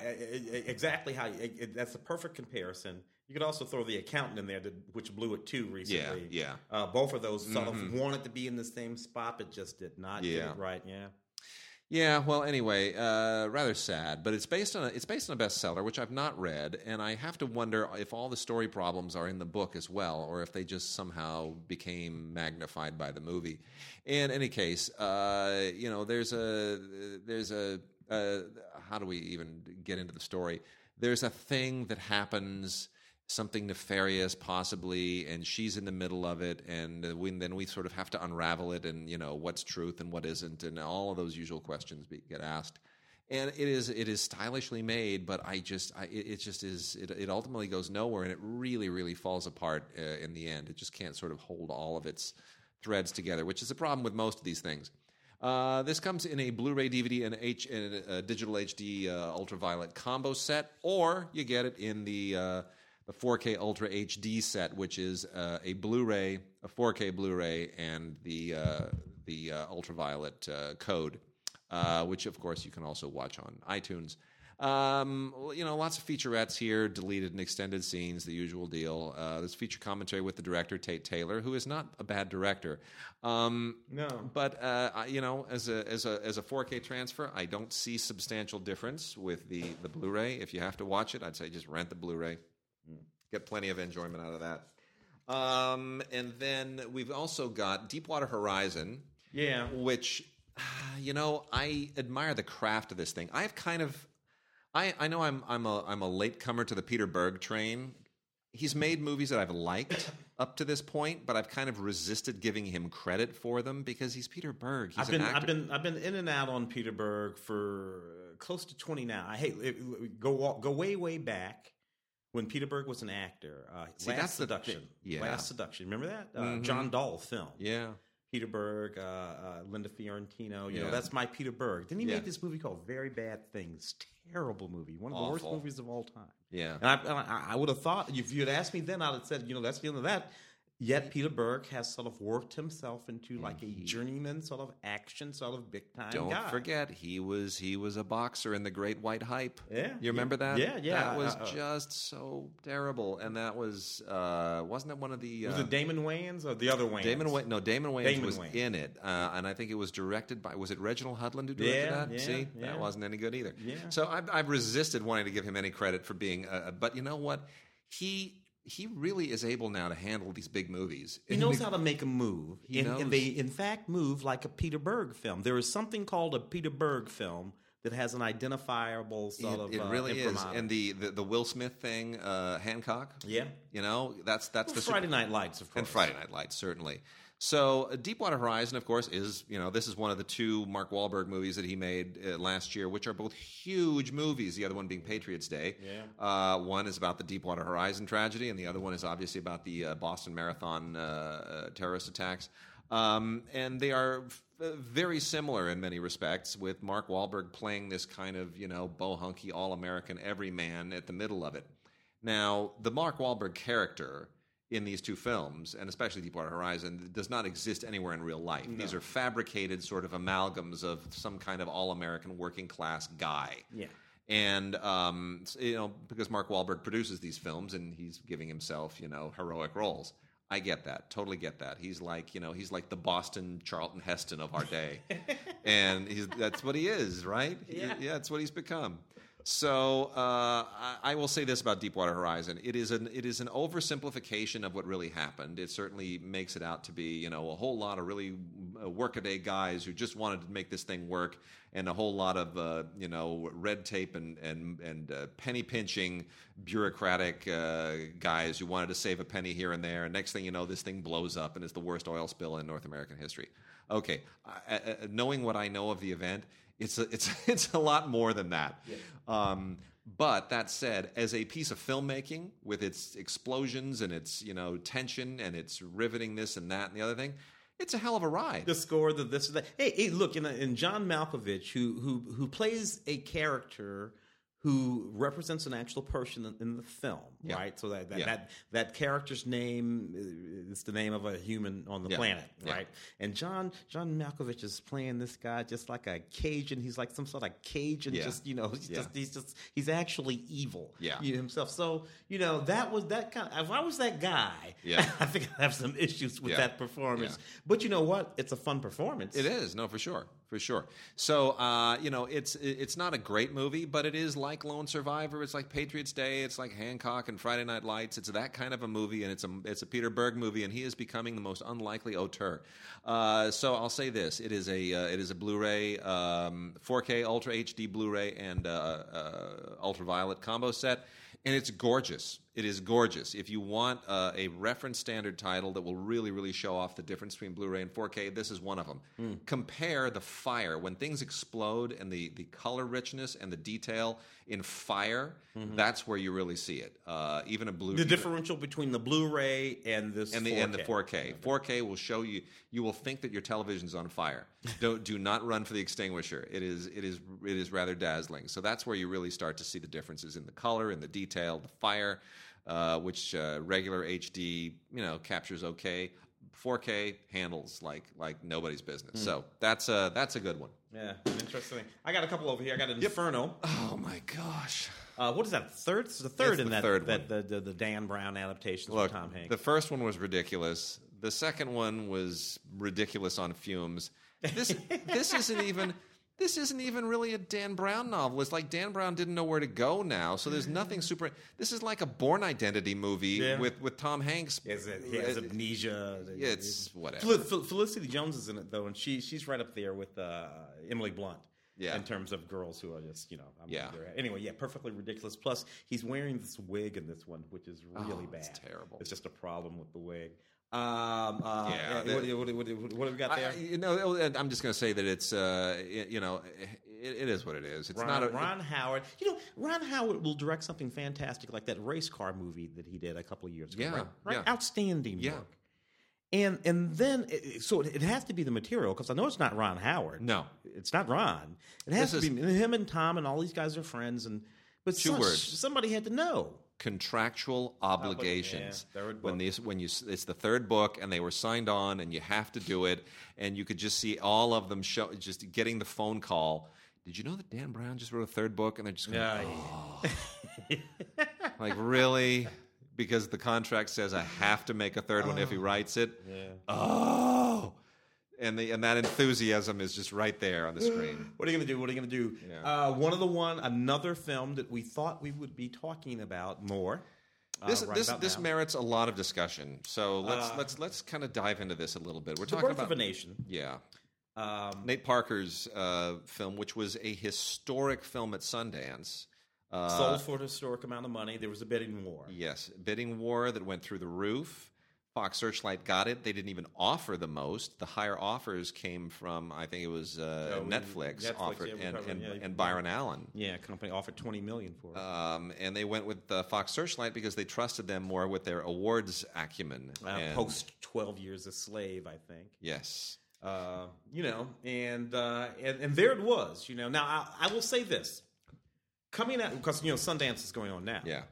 Exactly how. it- it- that's a perfect comparison. You could also throw the accountant in there, that, which blew it too recently. yeah. Uh, both of those sort of wanted to be in the same spot, but just did not get it right. Yeah. Yeah, well, anyway, uh, rather sad, but it's based on a, it's based on a bestseller, which I've not read, and I have to wonder if all the story problems are in the book as well, or if they just somehow became magnified by the movie. In any case, uh, you know, there's a there's a uh, how do we even get into the story? There's a thing that happens something nefarious possibly and she's in the middle of it and we, then we sort of have to unravel it and you know what's truth and what isn't and all of those usual questions be, get asked. And it is it is stylishly made but i just I, it, it just is it, it ultimately goes nowhere and it really really falls apart uh, in the end. It just can't sort of hold all of its threads together which is a problem with most of these things. Uh, this comes in a Blu-ray, DVD, and H, and a digital HD uh, ultraviolet combo set, or you get it in the uh, the 4K Ultra HD set, which is uh, a Blu-ray, a 4K Blu-ray, and the uh, the uh, ultraviolet uh, code, uh, which of course you can also watch on iTunes. Um, you know, lots of featurettes here, deleted and extended scenes, the usual deal. Uh, there's feature commentary with the director Tate Taylor, who is not a bad director. Um, No. but uh, I- you know, as a as a as a 4K transfer, I don't see substantial difference with the the Blu-ray. If you have to watch it, I'd say just rent the Blu-ray. Get plenty of enjoyment out of that. Um, and then we've also got Deepwater Horizon, Yeah. which you know I admire the craft of this thing. I've kind of I I know I'm I'm a I'm a late comer to the Peter Berg train. He's made movies that I've liked up to this point, but I've kind of resisted giving him credit for them because he's Peter Berg. He's I've been. I've been I've been in and out on Peter Berg for close to twenty now. I hate it, go go way way back when Peter Berg was an actor. Uh, See, Last Seduction. Yeah. Last Seduction. Remember that uh, Mhm. John Dahl film? yeah. Peter Berg, uh, uh, Linda Fiorentino. You Yeah. know that's my Peter Berg. Then he Yeah. made this movie called Very Bad Things. Terrible movie. One of the worst movies of all time. Yeah. And I, I, I would have thought if you had asked me then, I'd have said, you know, that's the end of that. Yet Peter Berg has sort of worked himself into like a journeyman sort of action, sort of big time Don't guy. forget he was he was a boxer in the Great White Hype. Yeah, you remember yeah, that? yeah, yeah, That was uh, uh, just so terrible, and that was uh, wasn't it one of the uh, Was it Damon Wayans or the other Wayans? Damon Wayans? No, Damon Wayans Damon was Wayans. in it, uh, and I think it was directed by was it Reginald Hudlin who directed Yeah, that? yeah, See, that wasn't any good either. Yeah. So I've, I've resisted wanting to give him any credit for being, uh, but you know what? He he really is able now to handle these big movies. He knows how to make a move, and, and they, in fact, move like a Peter Berg film. There is something called a Peter Berg film that has an identifiable sort It, of it uh, really is, and the, the the Will Smith thing, uh, Hancock. yeah, You know, that's that's the Friday Night Lights, of course. and Friday Night Lights, certainly. So, uh, Deepwater Horizon, of course, is you know this is one of the two Mark Wahlberg movies that he made uh, last year, which are both huge movies. The other one being Patriots Day. Yeah. Uh, one is about the Deepwater Horizon tragedy, and the other one is obviously about the uh, Boston Marathon uh, uh, terrorist attacks. Um, and they are f- very similar in many respects, with Mark Wahlberg playing this kind of you know bohunky, all-American everyman at the middle of it. Now, the Mark Wahlberg character in these two films, and especially Deepwater Horizon, does not exist anywhere in real life. These are fabricated sort of amalgams of some kind of all-American working class guy. Yeah. And um, you know, because Mark Wahlberg produces these films, and he's giving himself, you know, heroic roles. I get that, totally get that. He's like, you know, he's like the Boston Charlton Heston of our day, and he's that's what he is, right? Yeah. yeah, that's what he's become. So uh, I, I will say this about Deepwater Horizon: it is an it is an oversimplification of what really happened. It certainly makes it out to be you know a whole lot of really uh, workaday guys who just wanted to make this thing work, and a whole lot of uh, you know red tape and and and uh, penny pinching bureaucratic uh, guys who wanted to save a penny here and there. And next thing you know, this thing blows up and it's the worst oil spill in North American history. Okay, I, knowing what I know of the event, it's a, it's it's a lot more than that. Um, but that said, as a piece of filmmaking with its explosions and its you know tension and its riveting this and that and the other thing, it's a hell of a ride. the score, the this, that. Hey, hey, look, in, in John Malkovich, who who who plays a character who represents an actual person in, the film, Yeah. right? So that that, Yeah. that that character's name is the name of a human on the Yeah. planet, right? And John John Malkovich is playing this guy just like a Cajun. He's like some sort of Cajun, just you know, he's just he's just he's actually evil, Yeah. himself. So you know that was that kind. Of, if I was that guy, Yeah. I think I have some issues with that performance. But you know what? It's a fun performance. It is no, for sure, for sure. So uh, you know, it's it's not a great movie, but it is like Lone Survivor. It's like Patriots Day. It's like Hancock and Friday Night Lights. It's that kind of a movie, and it's a it's a Peter Berg movie, and he is becoming the most unlikely auteur. Uh, so I'll say this: it is a uh, it is a Blu-ray, um, 4K Ultra HD Blu-ray and uh, uh, ultraviolet combo set. And it's gorgeous. It is gorgeous. If you want uh, a reference standard title that will really, really show off the difference between Blu-ray and 4K, this is one of them. Hmm. Compare the fire when things explode and the the color richness and the detail in fire. That's where you really see it. Uh, even a blue Mm-hmm. The differential between the Blu-ray and this and the 4K. and the 4K. 4K will show you. You will think that your television's on fire. do do not run for the extinguisher. It is it is it is rather dazzling. So that's where you really start to see the differences in the color, in the detail, the fire, uh, which uh, regular HD you know captures okay. 4K handles like like nobody's business. So that's a that's a good one. Yeah, interesting. I got a couple over here. I got an Inferno. Oh my gosh. Uh, what is that? Third? It's the third It's in the that, third that the, the the Dan Brown adaptations Look, Tom Hanks. the first one was ridiculous. The second one was ridiculous on fumes. This this isn't even this isn't even really a Dan Brown novel. It's like Dan Brown didn't know where to go now, so there's nothing super. This is like a Bourne Identity movie Yeah. with with Tom Hanks. He has, a, he has amnesia. It's whatever. Fel- Fel- Felicity Jones is in it though, and she she's right up there with uh, Emily Blunt. Yeah. In terms of girls who are just you know. I'm Yeah. Anyway, yeah, perfectly ridiculous. Plus, he's wearing this wig in this one, which is really Oh, bad. it's terrible. It's just a problem with the wig. Um, uh, Yeah, what, what, what, what, what have we got there? I, you know, I'm just going to say that it's uh, it- you know, it, it is what it is. It's Ron, not a Ron Howard. You know, Ron Howard will direct something fantastic like that race car movie that he did a couple of years ago. Yeah, right? right? yeah. Outstanding Yeah. work. And and then so it has to be the material because I know it's not Ron Howard. No. it's not Ron. It has This to be him and Tom and all these guys are friends and but Two some- words. somebody had to know. Contractual obligations. yeah, when these when you it's the third book and they were signed on and you have to do it and you could just see all of them show just getting the phone call. Did you know that Dan Brown just wrote a third book and they're just going, "Oh." like really because the contract says I have to make a third one if he writes it. Yeah. Oh. And the and that enthusiasm is just right there on the screen. What are you going to do? What are you going to do? Yeah. Uh, one of the one, another film that we thought we would be talking about more. uh, This right this this now. merits a lot of discussion. So let's Uh, let's let's kind of dive into this a little bit. We're talking birth about of a nation. yeah. Um, Nate Parker's uh, film, which was a historic film at Sundance. Uh, sold for a historic amount of money. There was a bidding war. Yes, bidding war that went through the roof. Fox Searchlight got it. They didn't even offer the most. The higher offers came from, I think it was uh, Oh, Netflix, Netflix, offered, yeah, and, and, yeah, and Byron Allen. Yeah, company offered twenty million for it. Um, and they went with uh, Fox Searchlight because they trusted them more with their awards acumen. Uh, post Twelve Years a Slave, I think. Yes. Uh, you know, and, uh, and and there it was. You know, now I, I will say this: coming out because you know Sundance is going on now. Yeah.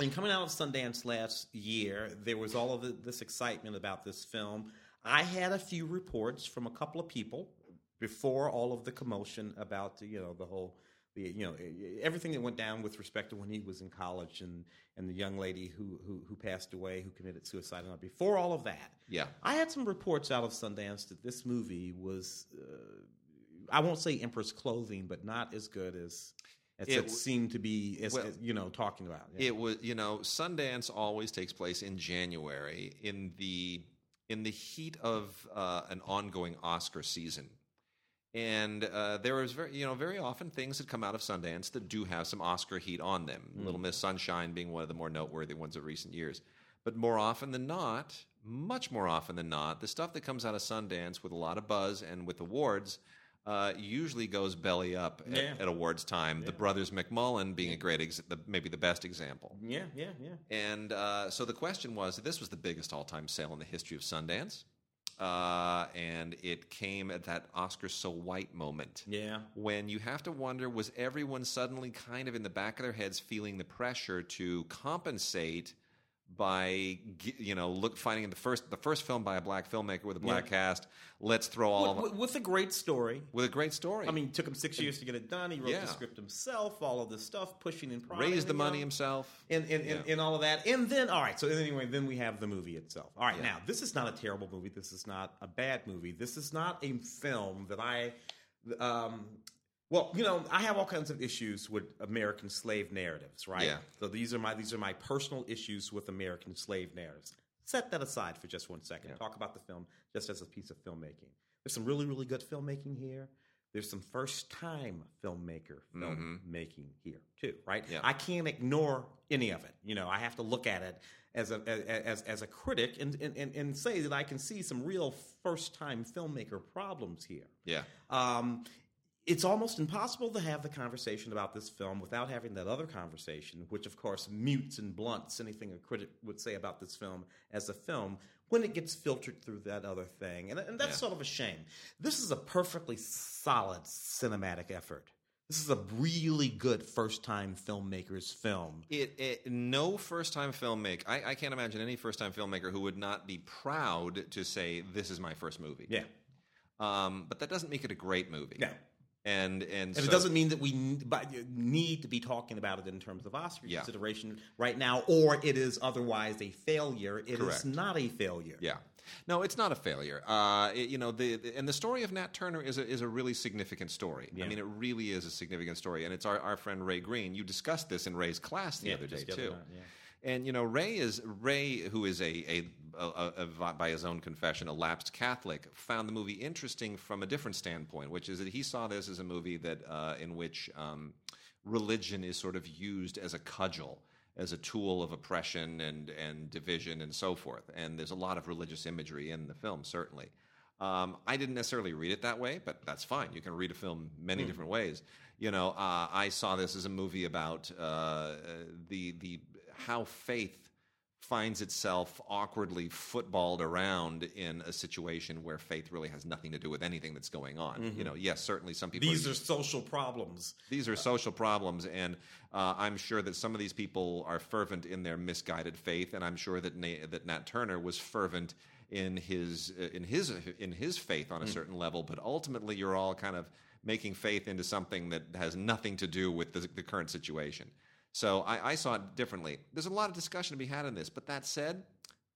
And coming out of Sundance last year, there was all of the, this excitement about this film. I had a few reports from a couple of people before all of the commotion about you know the whole the you know everything that went down with respect to when he was in college and and the young lady who who, who passed away who committed suicide and all. before all of that. Yeah. I had some reports out of Sundance that this movie was uh, I won't say Empress Clothing, but not as good as It it, seemed to be as, well, as, you know talking about. Yeah. It was, you know, Sundance always takes place in January in the in the heat of uh, an ongoing Oscar season, and uh, there is very, you know, very often things that come out of Sundance that do have some Oscar heat on them. Little Miss Sunshine being one of the more noteworthy ones of recent years, but more often than not, much more often than not, the stuff that comes out of Sundance with a lot of buzz and with awards. Uh, usually goes belly up at, Yeah. at awards time. The brothers McMullen being a great, ex- the, maybe the best example. Yeah, yeah, yeah. And uh, so the question was this was the biggest all time sale in the history of Sundance. Uh, and it came at that Oscar so white moment. Yeah. When you have to wonder was everyone suddenly kind of in the back of their heads feeling the pressure to compensate by you know look finding the first the first film by a black filmmaker with a black cast let's throw all With, of with a great story. with a great story I mean, it took him six years to get it done. He wrote Yeah. the script himself, all of this stuff, pushing and prodding. raised the money know, himself And, and, and, Yeah. and all of that. And then, all right, so anyway, then we have the movie itself. All right, Yeah. now, this is not a terrible movie. This is not a bad movie. This is not a film that I. Um, well, you know, I have all kinds of issues with American slave narratives, right? Yeah. So these are my these are my personal issues with American slave narratives. Set that aside for just one second. Talk about the film just as a piece of filmmaking. There's some really, really good filmmaking here. There's some first time filmmaker filmmaking here too, right? Mm-hmm. Yeah. I can't ignore any of it. You know, I have to look at it as a as as a critic and and, and, and say that I can see some real first time filmmaker problems here. yeah Um, it's almost impossible to have the conversation about this film without having that other conversation, which of course mutes and blunts anything a critic would say about this film as a film when it gets filtered through that other thing. And, and that's Yeah. sort of a shame. This is a perfectly solid cinematic effort. This is a really good first time filmmaker's film. It, it no first time filmmaker. I, I can't imagine any first time filmmaker who would not be proud to say this is my first movie. Yeah. Um, but that doesn't make it a great movie. Yeah. And and, And so, it doesn't mean that we need to be talking about it in terms of Oscar Yeah. consideration right now, or it is otherwise a failure. It is Correct. not a failure. Yeah. No, it's not a failure. Uh, it- you know, the, the- and the story of Nat Turner is a, is a really significant story. I mean, it really is a significant story, and it's our, our friend Ray Green. You discussed this in Ray's class the Yeah, other day just the other too. yeah. And you know, Ray is Ray, who is a, a, a, a, by his own confession a lapsed Catholic, found the movie interesting from a different standpoint, which is that he saw this as a movie that uh, in which um, religion is sort of used as a cudgel, as a tool of oppression and and division and so forth. And there's a lot of religious imagery in the film, certainly. Um, I didn't necessarily read it that way, but that's fine. You can read a film many different ways. You know, uh, I saw this as a movie about uh, the the how faith finds itself awkwardly footballed around in a situation where faith really has nothing to do with anything that's going on. You know, yes, certainly some people These are social problems. these are social problems, and uh, I'm sure that some of these people are fervent in their misguided faith, and I'm sure that Na- that Nat Turner was fervent in his uh, in his in his faith on a certain level. But ultimately, you're all kind of making faith into something that has nothing to do with the, the current situation. So I, I saw it differently. There's a lot of discussion to be had in this, but that said,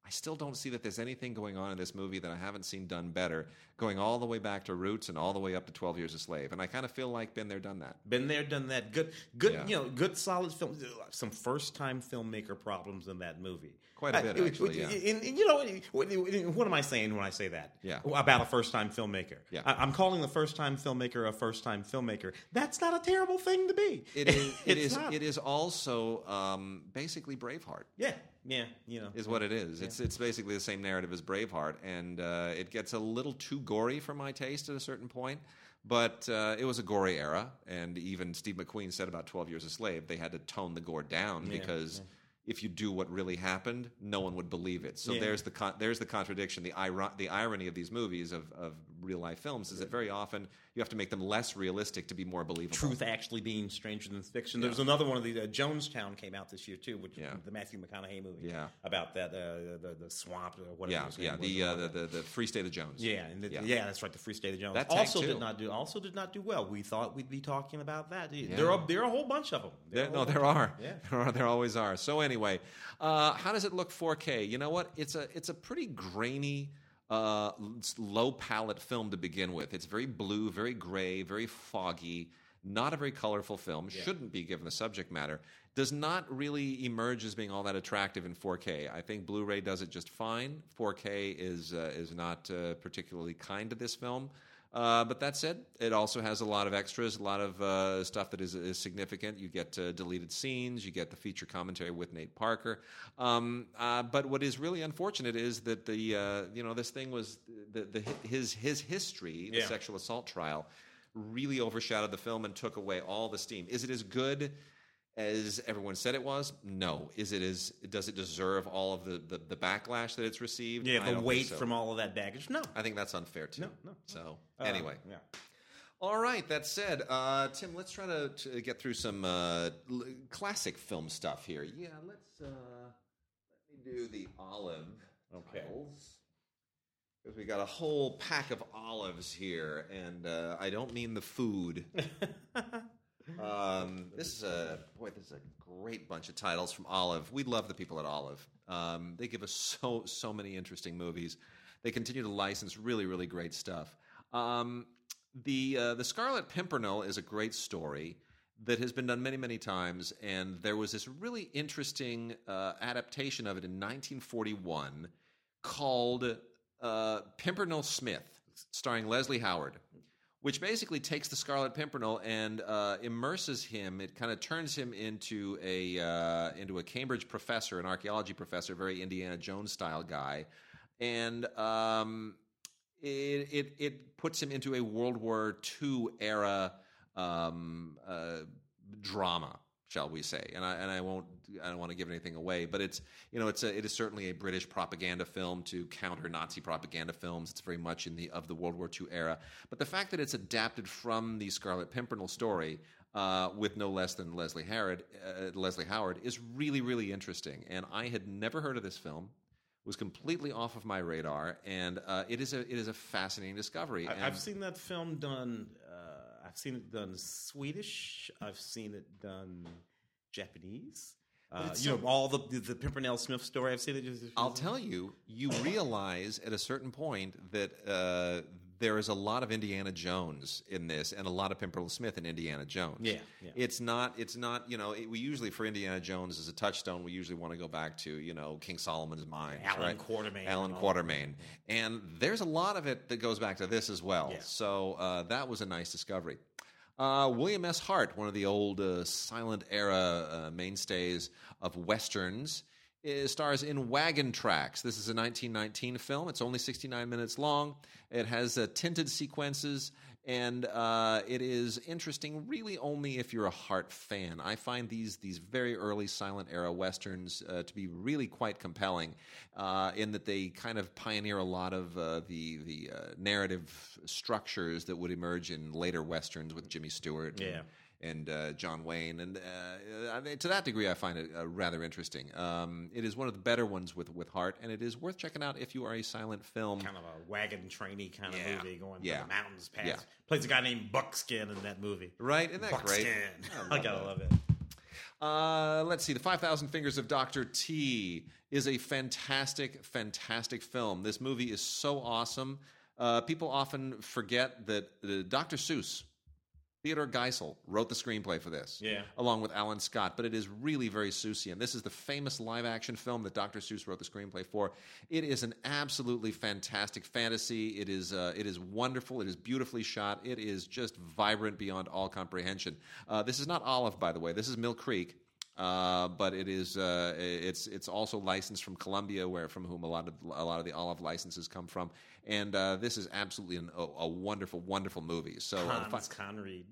I still don't see that there's anything going on in this movie that I haven't seen done better, going all the way back to Roots and all the way up to Twelve Years a Slave. And I kind of feel like been there, done that. Been there, done that. Good, good. Yeah. You know, good, solid film. Some first-time filmmaker problems in that movie. Quite a bit, Uh, actually, yeah. and- you know, what, am I saying when I say that? Yeah. About a first-time filmmaker. Yeah. I, I'm calling the first-time filmmaker a first-time filmmaker. That's not a terrible thing to be. It is. it is. Not. It is also um, basically Braveheart. Yeah, yeah. You know, is what it is. It's it's basically the same narrative as Braveheart, and uh, it gets a little too gory for my taste at a certain point. But uh, it was a gory era, and even Steve McQueen said about Twelve Years a Slave, they had to tone the gore down Yeah, because if you do what really happened, no one would believe it. So Yeah. there's the con- there's the contradiction, the iro- the irony of these movies of, of real life films is that very often you have to make them less realistic to be more believable. truth actually being stranger than fiction. There's another one of the uh, Jonestown came out this year too, which Yeah. the Matthew McConaughey movie. Yeah. about that uh, the the swamp or whatever. Yeah, yeah, the, uh, the the the Free State of Jones. Yeah, and the, Yeah. yeah. that's right. The Free State of Jones That also did not do also did not do well. We thought we'd be talking about that. There are there are a whole bunch of them. There, no, there are. Yeah. There are. There always are. So anyway, uh, how does it look 4K? You know what? It's a it's a pretty grainy, uh, low palette film to begin with. It's very blue, very gray, very foggy. Not a very colorful film. Shouldn't be given the subject matter. Does not really emerge as being all that attractive in 4K. I think Blu-ray does it just fine. 4K is uh, is not uh, particularly kind to this film. Uh, but that said, it also has a lot of extras, a lot of uh, stuff that is, is significant. You get uh, deleted scenes, you get the feature commentary with Nate Parker. Um, uh, but what is really unfortunate is that the uh, you know this thing was the, the his his history, the Yeah. sexual assault trial, really overshadowed the film and took away all the steam. Is it as good? As everyone said it was, no. Is it as does it deserve all of the, the, the backlash that it's received? Yeah, the weight so. from all of that baggage. No, I think that's unfair too. No, no. So Uh, anyway, yeah. all right. That said, uh, Tim, let's try to, to get through some uh, l- classic film stuff here. Yeah, let's uh, let me do the olive Okay. titles. Because we got a whole pack of olives here, and uh, I don't mean the food. Um, this is a boy. This is a great bunch of titles from Olive. We love the people at Olive. Um, they give us so so many interesting movies. They continue to license really really great stuff. Um, the uh, the Scarlet Pimpernel is a great story that has been done many many times, and there was this really interesting uh, adaptation of it in 1941 called uh, Pimpernel Smith, starring Leslie Howard which basically takes the Scarlet Pimpernel and uh, immerses him. It kind of turns him into a uh, into a Cambridge professor, an archaeology professor, very Indiana Jones style guy, and um, it, it it puts him into a World War II era um, uh, drama. Shall we say? And I and I won't. I don't want to give anything away, but it's you know it's a it is certainly a British propaganda film to counter Nazi propaganda films. It's very much in the of the World War II era. But the fact that it's adapted from the Scarlet Pimpernel story uh, with no less than Leslie Howard, uh, Leslie Howard is really really interesting. And I had never heard of this film. Was completely off of my radar, and uh, it is a it is a fascinating discovery. And I've seen that film done. I've seen it done Swedish. I've seen it done Japanese. Uh, you so- know all the, the the Pimpernel Smith story. I've seen it. Just, I'll tell you, you realize at a certain point that uh, there is a lot of Indiana Jones in this, and a lot of Pimpernel Smith in Indiana Jones. Yeah, yeah. It's not. It's not. You know, it, we usually for Indiana Jones as a touchstone, we usually want to go back to you know King Solomon's Mines, Alan right? Quatermain Alan and all Quatermain, and there's a lot of it that goes back to this as well. Yeah. So uh, that was a nice discovery. Uh, William S. Hart, one of the old uh, silent era uh, mainstays of westerns, stars in Wagon Tracks. This is a 1919 film. It's only 69 minutes long. It has uh, tinted sequences, and uh, it is interesting really only if you're a Hart fan. I find these these very early silent era westerns uh, to be really quite compelling, uh, in that they kind of pioneer a lot of uh, the the uh, narrative structures that would emerge in later westerns with Jimmy Stewart. Yeah. and uh, John Wayne, and uh, to that degree, I find it uh, rather interesting. Um, it is one of the better ones with with Hart, and it is worth checking out if you are a silent film. kind of a wagon trainy kind of movie going Yeah. through the mountains past. Yeah. Plays a guy named Buckskin in that movie. Right? Isn't that Buckskin. great? I, gotta love it. Uh, let's see. The 5,000 Fingers of Dr. T is a fantastic, fantastic film. This movie is so awesome. Uh, people often forget that uh, Dr. Seuss, Theodore Geisel, wrote the screenplay for this, Yeah. along with Alan Scott. But it is really very Seussian. This is the famous live-action film that Dr. Seuss wrote the screenplay for. It is an absolutely fantastic fantasy. It is uh, it is wonderful. It is beautifully shot. It is just vibrant beyond all comprehension. Uh, this is not Olive, by the way. This is Mill Creek. Uh, but it is uh, it's it's also licensed from Columbia, where from whom a lot of a lot of the olive licenses come from, and uh, this is absolutely an, a, a wonderful, wonderful movie. So, uh, Hans fi- Conried.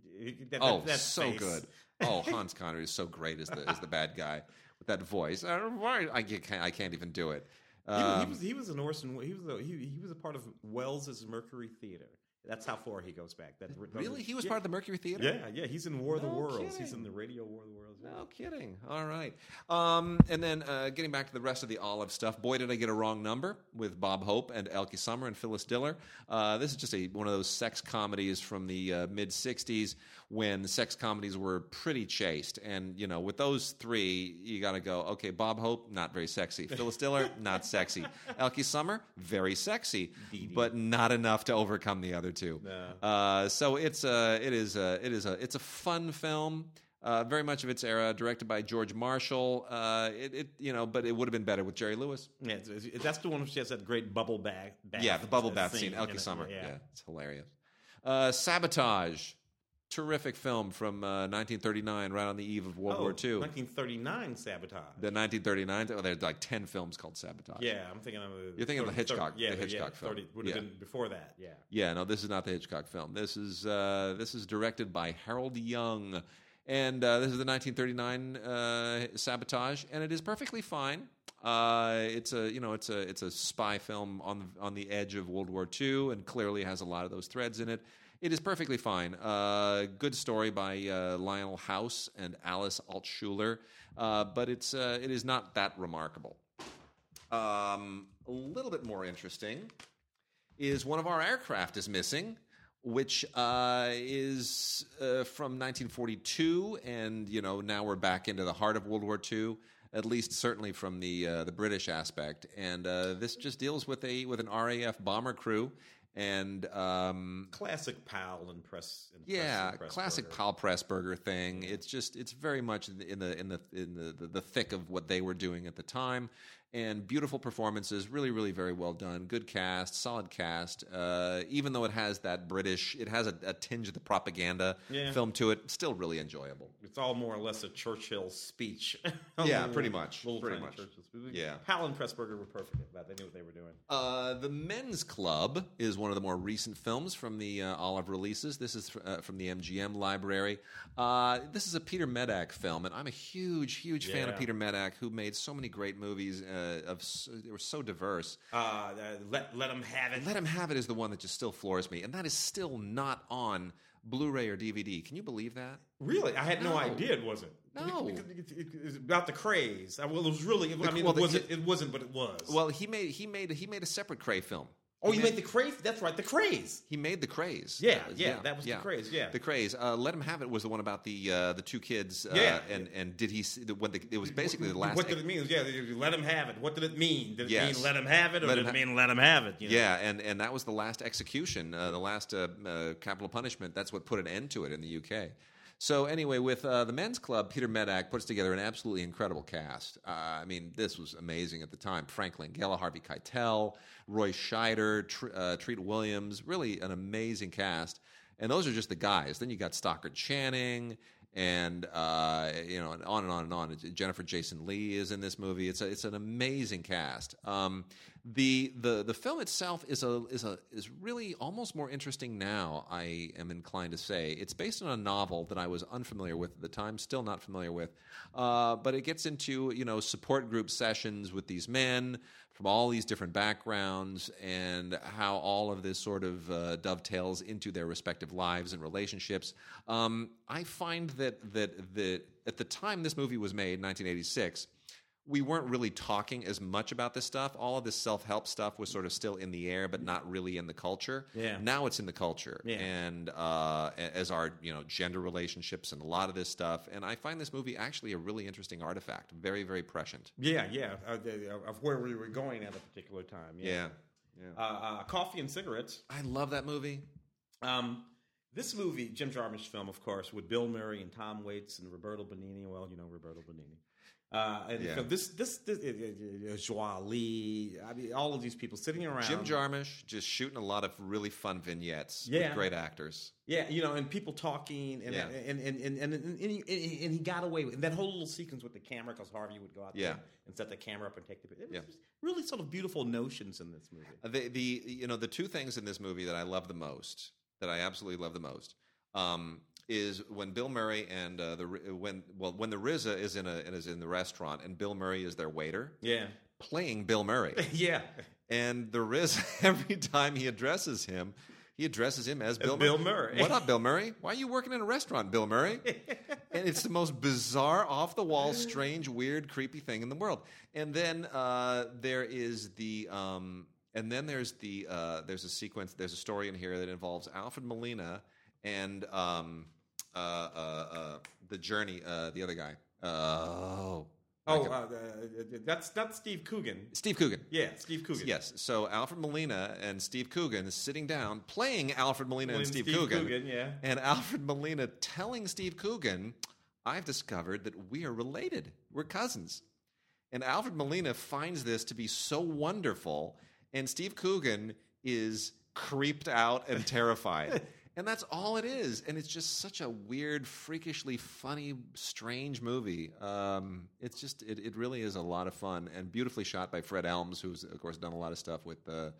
That, oh, that, that so face. good. Oh, Hans Conried is so great as the as the bad guy with that voice. I, don't- why- I can't I can't even do it. He, was- Um, he was he was an Orson. He was a, he, he was a part of Wells's Mercury Theater. That's how far he goes back. That, really, he was yeah, part of the Mercury Theater. Yeah, yeah. He's in War of the No Worlds. He's in the Radio War of the Worlds. No kidding. All right. Um, and then uh, getting back to the rest of the Olive stuff, boy, did I get a wrong number with Bob Hope and Elke Sommer and Phyllis Diller. Uh, this is just a one of those sex comedies from the uh, mid 60s when sex comedies were pretty chaste. And, you know, with those three, you got to go, okay, Bob Hope, not very sexy. Phyllis Diller, not sexy. Elke Sommer, very sexy, but not enough to overcome the other two. No. Uh, so it's a, it is a, it is a, it's a fun film. Uh, very much of its era, directed by George Marshall. Uh, it, it, you know, but it would have been better with Jerry Lewis. Yeah, it's- it's- that's the one She has that great bubble bath. bath yeah, the bubble uh, bath scene, Elke it. Sommer. Yeah. Yeah. it's hilarious. Uh, Sabotage, terrific film from uh, 1939, right on the eve of World Oh, War II. 1939 sabotage. The 1939. Oh, there's like 10 films called Sabotage. yeah, I'm thinking of. a- You're thinking of the 30 Hitchcock- yeah, the yeah, Hitchcock film. 30 would have Yeah. been before that. Yeah. Yeah, no, this is not the Hitchcock film. This is uh, this is directed by Harold Young, and uh, this is the 1939 uh, Sabotage, and it is perfectly fine. Uh, it's a you know it's a it's a spy film on the, on the edge of World War II, and clearly has a lot of those threads in it. It is perfectly fine. Uh, good story by uh, Lionel House and Alice Altshuler, uh, but it's uh, it is not that remarkable. Um, a little bit more interesting is one of our aircraft is missing, which uh, is uh, from 1942, and you know now we're back into the heart of World War II. At least, certainly from the uh, the British aspect, and uh, this just deals with a with an RAF bomber crew, and um, Classic Powell and Press. And yeah, Press, and classic Pressburger. Paul Pressburger thing. It's just it's very much in the in the in the in the, the thick of what they were doing at the time, and beautiful performances. Really, really very well done. Good cast, solid cast. Uh, even though it has that British, it has a, a tinge of the propaganda Yeah. film to it. Still really enjoyable. It's all more or less a Churchill speech. Yeah, Little- pretty much, Little pretty much. Yeah. Powell and Pressburger were perfect at that. They knew what they were doing. Uh, the Men's Club is one of the more recent films from the uh, Olive releases. This is uh, from the MGM library. Uh, this is a Peter Medak film, and I'm a huge, huge fan of Peter Medak, who made so many great movies. Uh, of they were so diverse. Uh, let let them have it. Let them Have It is the one that just still floors me, and that is still not on Blu-ray or DVD. Can you believe that? Really, I had no, No. idea it wasn't. No. It- it- it- it's about the Krays. I- Well, it was really. I mean, well, it the- wasn't. It wasn't, but it was. Well, he made he made he made a separate Kray film. Oh, He you made the Krays. That's right, the Krays. He made the Krays. Yeah, Uh, yeah, that was the Krays, yeah. the Krays. Uh, Let him have it was the one about the uh, the two kids. Uh, Yeah. and and did he? see- When the, it was basically the last. What did it mean? Yeah, let him have it. What did it mean? Did it Yes. mean let him have it, or Let did it ha- mean let him have it? you know? Yeah, and, and that was the last execution, uh, the last uh, uh, capital punishment. That's what put an end to it in the UK. So anyway, with uh, the men's club, Peter Medak puts together an absolutely incredible cast. Uh, I mean, this was amazing at the time. Frank Langella, Harvey Keitel, Roy Scheider, Tr- uh, Treat Williams, really an amazing cast. And those are just the guys. Then you got Stockard Channing, and uh, you know, and on and on and on. Jennifer Jason Lee is in this movie. It's a, it's an amazing cast. Um, the the the film itself is a is a is really almost more interesting now. I am inclined to say it's based on a novel that I was unfamiliar with at the time, still not familiar with. Uh, but it gets into you know support group sessions with these men from all these different backgrounds and how all of this sort of uh, dovetails into their respective lives and relationships. Um, I find that that that at the time this movie was made, 1986, we weren't really talking as much about this stuff. All of this self help stuff was sort of still in the air, but not really in the culture. Yeah. Now it's in the culture, Yeah. and uh, as are you know gender relationships and a lot of this stuff. And I find this movie actually a really interesting artifact. Very very prescient. Yeah, yeah, uh, of where we were going at a particular time. Yeah. Yeah. Uh, uh, Coffee and Cigarettes. I love that movie. Um, this movie, Jim Jarmusch film, of course, with Bill Murray and Tom Waits and Roberto Benigni. Well, you know Roberto Benigni. Uh, and Yeah. this, this, this, uh, uh, uh, Lee. I mean, all of these people sitting around. Jim Jarmusch just shooting a lot of really fun vignettes Yeah. with great actors. Yeah, you know, and people talking, and Yeah. and, and, and, and, and, and, he, and he got away with and that whole little sequence with the camera because Harvey would go out Yeah. there and set the camera up and take the. It was Yeah. just really sort of beautiful notions in this movie. Uh, The the you know the two things in this movie that I love the most, that I absolutely love the most, um, is when Bill Murray and uh, the when well when the RZA is in a is in the restaurant and Bill Murray is their waiter Yeah, playing Bill Murray, yeah. and the RZA every time he addresses him. He addresses him as Bill, Bill Murray. What up, Bill Murray? Why are you working in a restaurant, Bill Murray? and it's the most bizarre, off the wall, strange, weird, creepy thing in the world. And then uh, there is the, um, and then there's the, uh, there's a sequence, there's a story in here that involves Alfred Molina and um, uh, uh, uh, the Journey, uh, the other guy. Oh, Oh, uh, that's that's Steve Coogan. Steve Coogan. Yeah, Steve Coogan. Yes. So Alfred Molina and Steve Coogan is sitting down playing Alfred Molina and William Steve, Coogan. yeah. And Alfred Molina telling Steve Coogan, I've discovered that we are related. We're cousins. And Alfred Molina finds this to be so wonderful, and Steve Coogan is creeped out and terrified. and that's all it is. And it's just such a weird, freakishly funny, strange movie. Um, it's just, it, it really is a lot of fun and beautifully shot by Fred Elmes, who's, of course, done a lot of stuff with. Uh,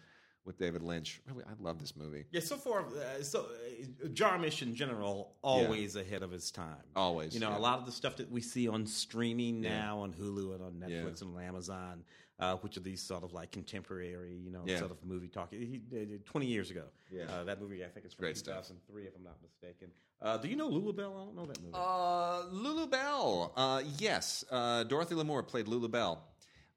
with David Lynch, really, I love this movie. Yeah, so far, uh, so uh, Jarmusch in general, always ahead of his time. Always, you know, yeah. a lot of the stuff that we see on streaming Yeah. now on Hulu and on Netflix Yeah. and on Amazon, uh, which are these sort of like contemporary, you know, Yeah. sort of movie talk. He did twenty years ago. Yeah. uh, that movie I think it's from Great two stuff. if I'm not mistaken. Uh, do you know Lulu Belle? I don't know that movie. Uh, Lulu Belle. Uh, yes, uh, Dorothy Lamour played Lulu Belle.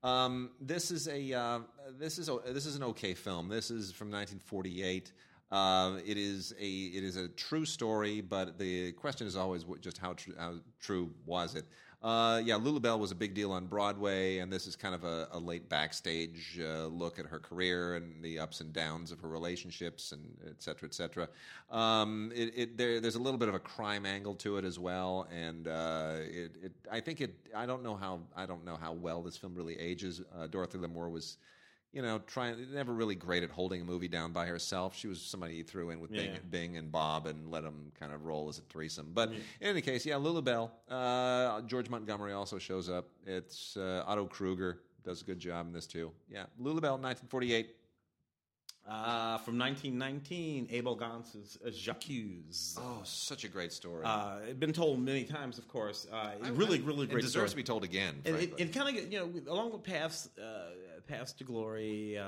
Um, this is a uh, this is a, this is an okay film. This is from 1948. Uh, it is a it is a true story, but the question is always what, just how, tr- how true was it? Uh, yeah, Lulu Belle was a big deal on Broadway, and this is kind of a, a late backstage uh, look at her career and the ups and downs of her relationships, and et cetera, et cetera. Um, it, it, there, there's a little bit of a crime angle to it as well, and uh, it, it, I think it. I don't know how I don't know how well this film really ages. Uh, Dorothy Lamour was you know, trying never really great at holding a movie down by herself. She was somebody you threw in with Bing, Yeah. Bing and Bob and let them kind of roll as a threesome. But in any case, yeah, Lulu Belle. Uh, George Montgomery also shows up. It's uh, Otto Kruger does a good job in this too. Yeah, Lulu Belle, 1948. Uh, from 1919, Abel Gance's uh, J'accuse. Oh, such a great story. Uh, it's been told many times, of course. Uh, really, really it great deserves story. to be told again. and frankly. it, it kind of you know along with paths uh, paths to glory uh,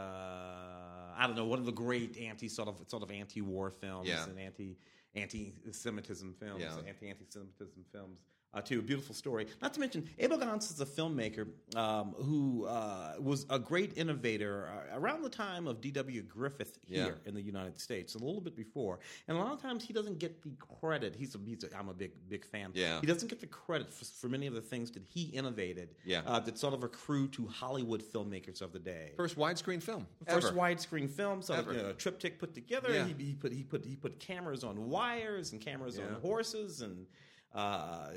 i don't know one of the great anti sort of sort of anti-war films Yeah. and anti anti-semitism films Yeah. anti anti-semitism films uh, too a beautiful story not to mention abel gance is a filmmaker um, who uh, was a great innovator uh, around the time of dw griffith here Yeah. in the united states a little bit before and a lot of times he doesn't get the credit he's a, he's a i'm a big big fan Yeah. he doesn't get the credit for, for many of the things that he innovated Yeah. uh, that sort of accrue to Hollywood filmmakers of the day. First widescreen film. First ever. widescreen film, of Ever. you know, a triptych put together. Yeah. He, he put he put he put cameras on wires and cameras on horses and uh,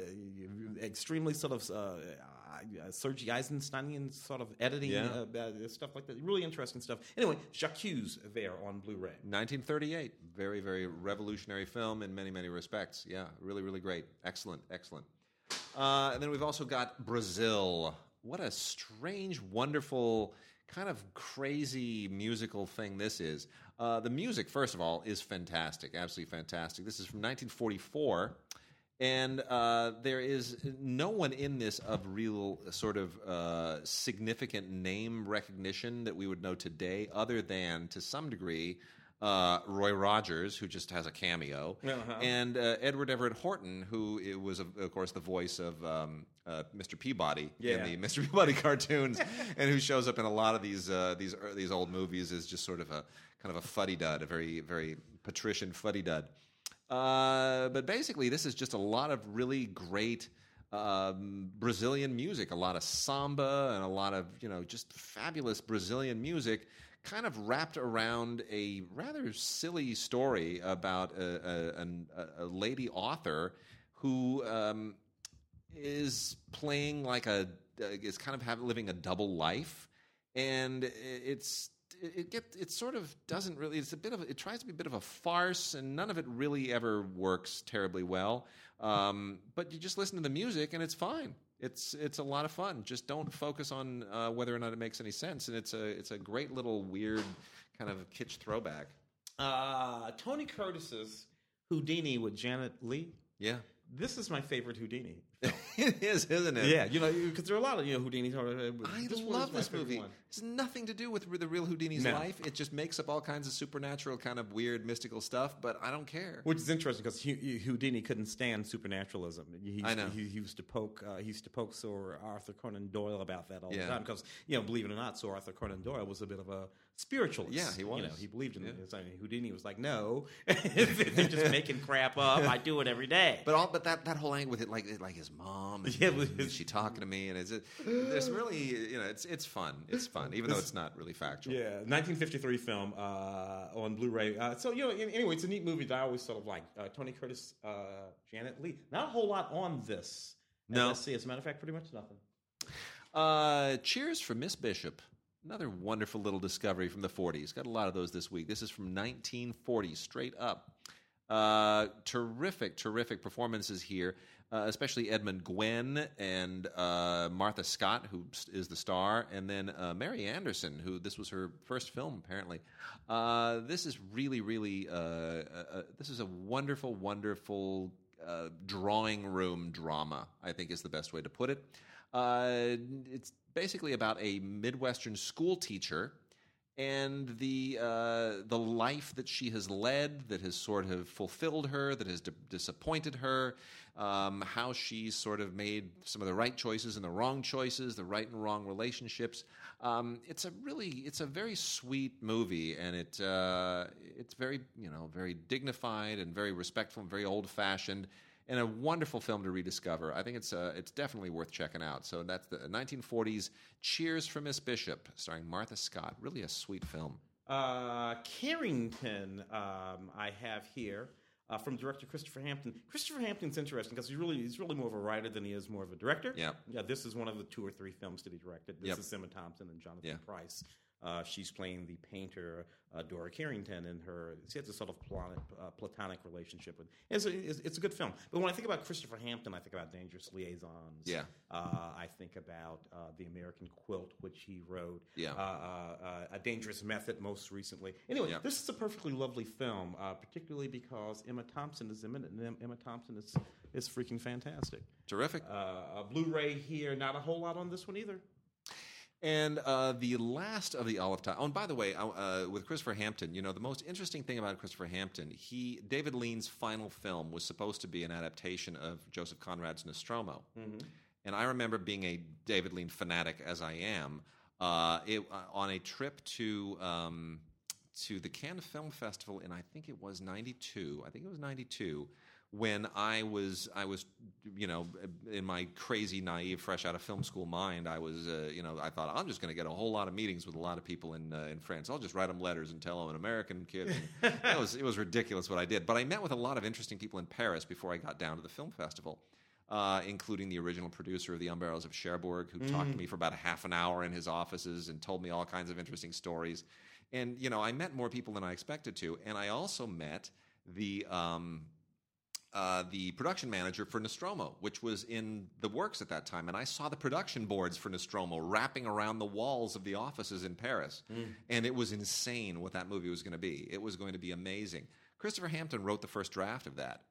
extremely sort of uh, uh, Sergei Eisensteinian sort of editing Yeah. uh, uh, stuff like that. Really interesting stuff. Anyway, J'accuse there on Blu-ray. 1938. Very, very revolutionary film in many, many respects. Yeah, really, really great. Excellent, excellent. Uh, and then we've also got Brazil. What a strange, wonderful, kind of crazy musical thing this is. Uh, the music, first of all, is fantastic. Absolutely fantastic. This is from 1944. And uh, there is no one in this of real sort of uh, significant name recognition that we would know today, other than to some degree uh, Roy Rogers, who just has a cameo, Uh-huh. and uh, Edward Everett Horton, who it was, of, of course, the voice of um, uh, Mr. Peabody Yeah. in the Mr. Peabody cartoons, and who shows up in a lot of these uh, these these old movies is just sort of a kind of a fuddy dud, a very very patrician fuddy dud. Uh, but basically, this is just a lot of really great um, Brazilian music, a lot of samba and a lot of you know just fabulous Brazilian music, kind of wrapped around a rather silly story about a, a, a, lady author who um, is playing like a is kind of have, living a double life, and it's it get it sort of doesn't really it's a bit of it tries to be a bit of a farce and none of it really ever works terribly well. Um, but you just listen to the music and it's fine. It's it's a lot of fun. Just don't focus on uh, whether or not it makes any sense and it's a it's a great little weird kind of kitsch throwback. Uh, Tony Curtis's Houdini with Janet Leigh. yeah This is my favorite Houdini. it is isn't it Yeah, you know, because there are a lot of you know Houdini. I this love this movie. one. It's nothing to do with the real Houdini's No. life. It just makes up all kinds of supernatural, kind of weird, mystical stuff. But I don't care. Which is interesting because Houdini couldn't stand supernaturalism. He used I know. To, he, he used to poke. Uh, he used to poke Sir Arthur Conan Doyle about that all Yeah. the time because you know, believe it or not, Sir Arthur Conan Doyle was a bit of a spiritualist. Yeah, he was. You know, he believed in Yeah. this. I mean, Houdini was like, no, they're just making crap up. I do it every day. But all, but that, that whole angle with it, like like his mom, and, Yeah, and his- she talking to me, and it's there's really you know it's it's fun. It's fun, even though it's not really factual. Yeah, 1953 film uh, on Blu-ray. Uh, so you know, anyway, it's a neat movie that I always sort of like. Uh, Tony Curtis, uh, Janet Leigh. Not a whole lot on this. No. see, As a matter of fact, pretty much nothing. Uh, cheers for Miss Bishop. Another wonderful little discovery from the 40s. Got a lot of those this week. This is from 1940, straight up. Uh, terrific, terrific performances here, uh, especially Edmund Gwenn and uh, Martha Scott, who is the star, and then uh, Mary Anderson, who this was her first film, apparently. Uh, this is really, really, uh, this is a wonderful, wonderful drawing room drama, I think is the best way to put it. It's basically about a Midwestern school teacher and the uh, the life that she has led that has sort of fulfilled her, that has di- disappointed her, um, how she's sort of made some of the right choices and the wrong choices, the right and wrong relationships. Um, it's a really, it's a very sweet movie, and it uh, it's very you know very dignified and very respectful and very old fashioned. And a wonderful film to rediscover. I think it's uh, it's definitely worth checking out. So that's the 1940s Cheers for Miss Bishop, starring Martha Scott. Really a sweet film. Uh, Carrington, um, I have here uh, from director Christopher Hampton. Christopher Hampton's interesting because he's really he's really more of a writer than he is more of a director. Yeah. yeah. This is one of the two or three films that he directed. This Yep. is Emma Thompson and Jonathan Yeah. Pryce. Uh, she's playing the painter uh, Dora Carrington, and her she has a sort of platonic, uh, platonic relationship with. It's a, it's, a good film. But when I think about Christopher Hampton, I think about Dangerous Liaisons. Yeah. Uh, I think about uh, the American Quilt, which he wrote. Yeah. Uh, uh, uh, a Dangerous Method, most recently. Anyway, Yeah. this is a perfectly lovely film, uh, particularly because Emma Thompson is in it, and Emma Thompson is is freaking fantastic. Terrific. Uh, a Blu-ray here, not a whole lot on this one either. And uh, the last of the Olive Time. Oh, and by the way, uh, with Christopher Hampton, you know, the most interesting thing about Christopher Hampton, he David Lean's final film was supposed to be an adaptation of Joseph Conrad's Nostromo. And I remember being a David Lean fanatic as I am, uh, it, uh, on a trip to um, to the Cannes Film Festival in I think it was '92. I think it was '92 when I was I was you know in my crazy naive fresh out of film school mind I was uh, you know I thought I'm just going to get a whole lot of meetings with a lot of people in uh, in France. I'll just write them letters and tell them I'm an American kid. And that was it was ridiculous what I did. But I met with a lot of interesting people in Paris before I got down to the film festival uh, including the original producer of The Umbrellas of Cherbourg, who talked to me for about a half an hour in his offices and told me all kinds of interesting stories. And you know, I met more people than I expected to, and I also met the um, uh, the production manager for Nostromo, which was in the works at that time, and I saw the production boards for Nostromo wrapping around the walls of the offices in Paris, and it was insane what that movie was going to be. It was going to be amazing. Christopher Hampton wrote the first draft of that,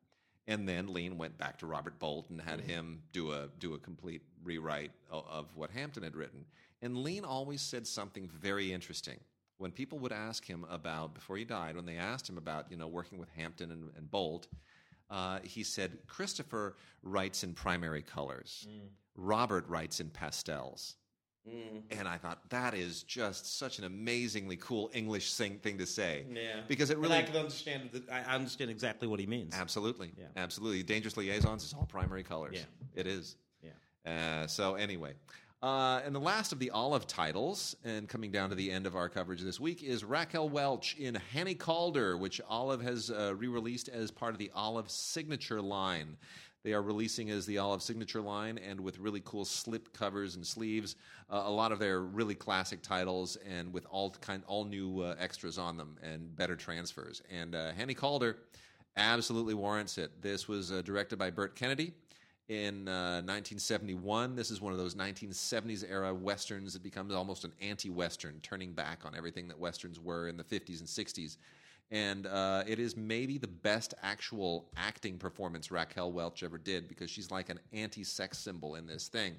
and then Lean went back to Robert Bolt and had him do a do a complete rewrite of, of what Hampton had written. And Lean always said something very interesting, when people would ask him about before he died, when they asked him about you know working with Hampton and, and Bolt, uh, he said Christopher writes in primary colors, Robert writes in pastels. And I thought that is just such an amazingly cool English thing, thing to say. Yeah, because it And really I can understand. The, I understand exactly what he means. Absolutely. Yeah. Absolutely. Dangerous Liaisons is all primary colors. Yeah. It is. Yeah. Uh, so, anyway. Uh, and the last of the Olive titles, and coming down to the end of our coverage this week, is Raquel Welch in Hannie Caulder, which Olive has uh, re released as part of the Olive Signature line. They are releasing as the Olive Signature line and with really cool slip covers and sleeves. Uh, a lot of their really classic titles and with all kind all new uh, extras on them and better transfers. And uh, Hannie Caulder absolutely warrants it. This was uh, directed by Burt Kennedy in uh, 1971. This is one of those 1970s era westerns that becomes almost an anti-western, turning back on everything that westerns were in the 50s and 60s. And uh, it is maybe the best actual acting performance Raquel Welch ever did because she's like an anti-sex symbol in this thing.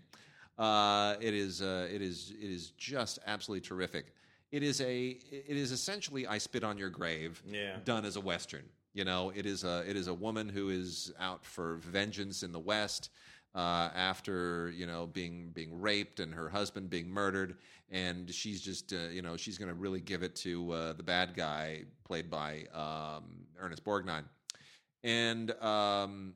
Uh, it is uh, it is it is just absolutely terrific. It is a it is essentially I spit on your grave Yeah. done as a western. You know, it is a it is a woman who is out for vengeance in the West uh, after you know being being raped and her husband being murdered, and she's just uh, you know she's going to really give it to uh, the bad guy played by um, Ernest Borgnine, and um,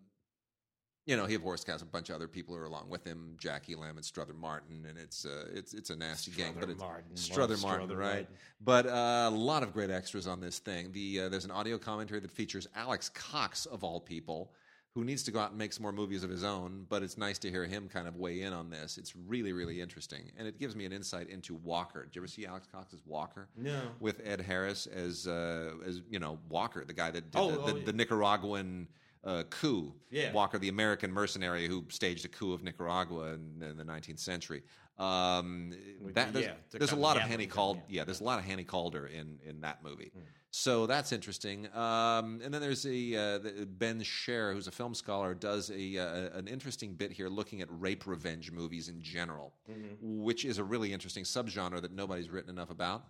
you know he of course has a bunch of other people who are along with him, Jack Elam and Strother Martin, and it's uh, it's it's a nasty gang, but it's Martin, Strother love Martin, Strother right? Martin. But uh, a lot of great extras on this thing. The uh, there's an audio commentary that features Alex Cox of all people, who needs to go out and make some more movies of his own. But it's nice to hear him kind of weigh in on this. It's really really interesting, and it gives me an insight into Walker. Did you ever see Alex Cox's Walker? No. With Ed Harris as uh, as you know Walker, the guy that did Oh, the, oh, the, yeah. the Nicaraguan. Uh, coup. Yeah. Walker, the American mercenary who staged a coup of Nicaragua in, in the 19th century. Um, that, there's, yeah, there's a lot of Hannie Caulder yeah. yeah, there's a lot of Hannie Caulder in in that movie. Hmm. So that's interesting. Um, and then there's a uh, the, Ben Scher, who's a film scholar, does a uh, an interesting bit here looking at rape revenge movies in general, Mm-hmm. which is a really interesting subgenre that nobody's written enough about.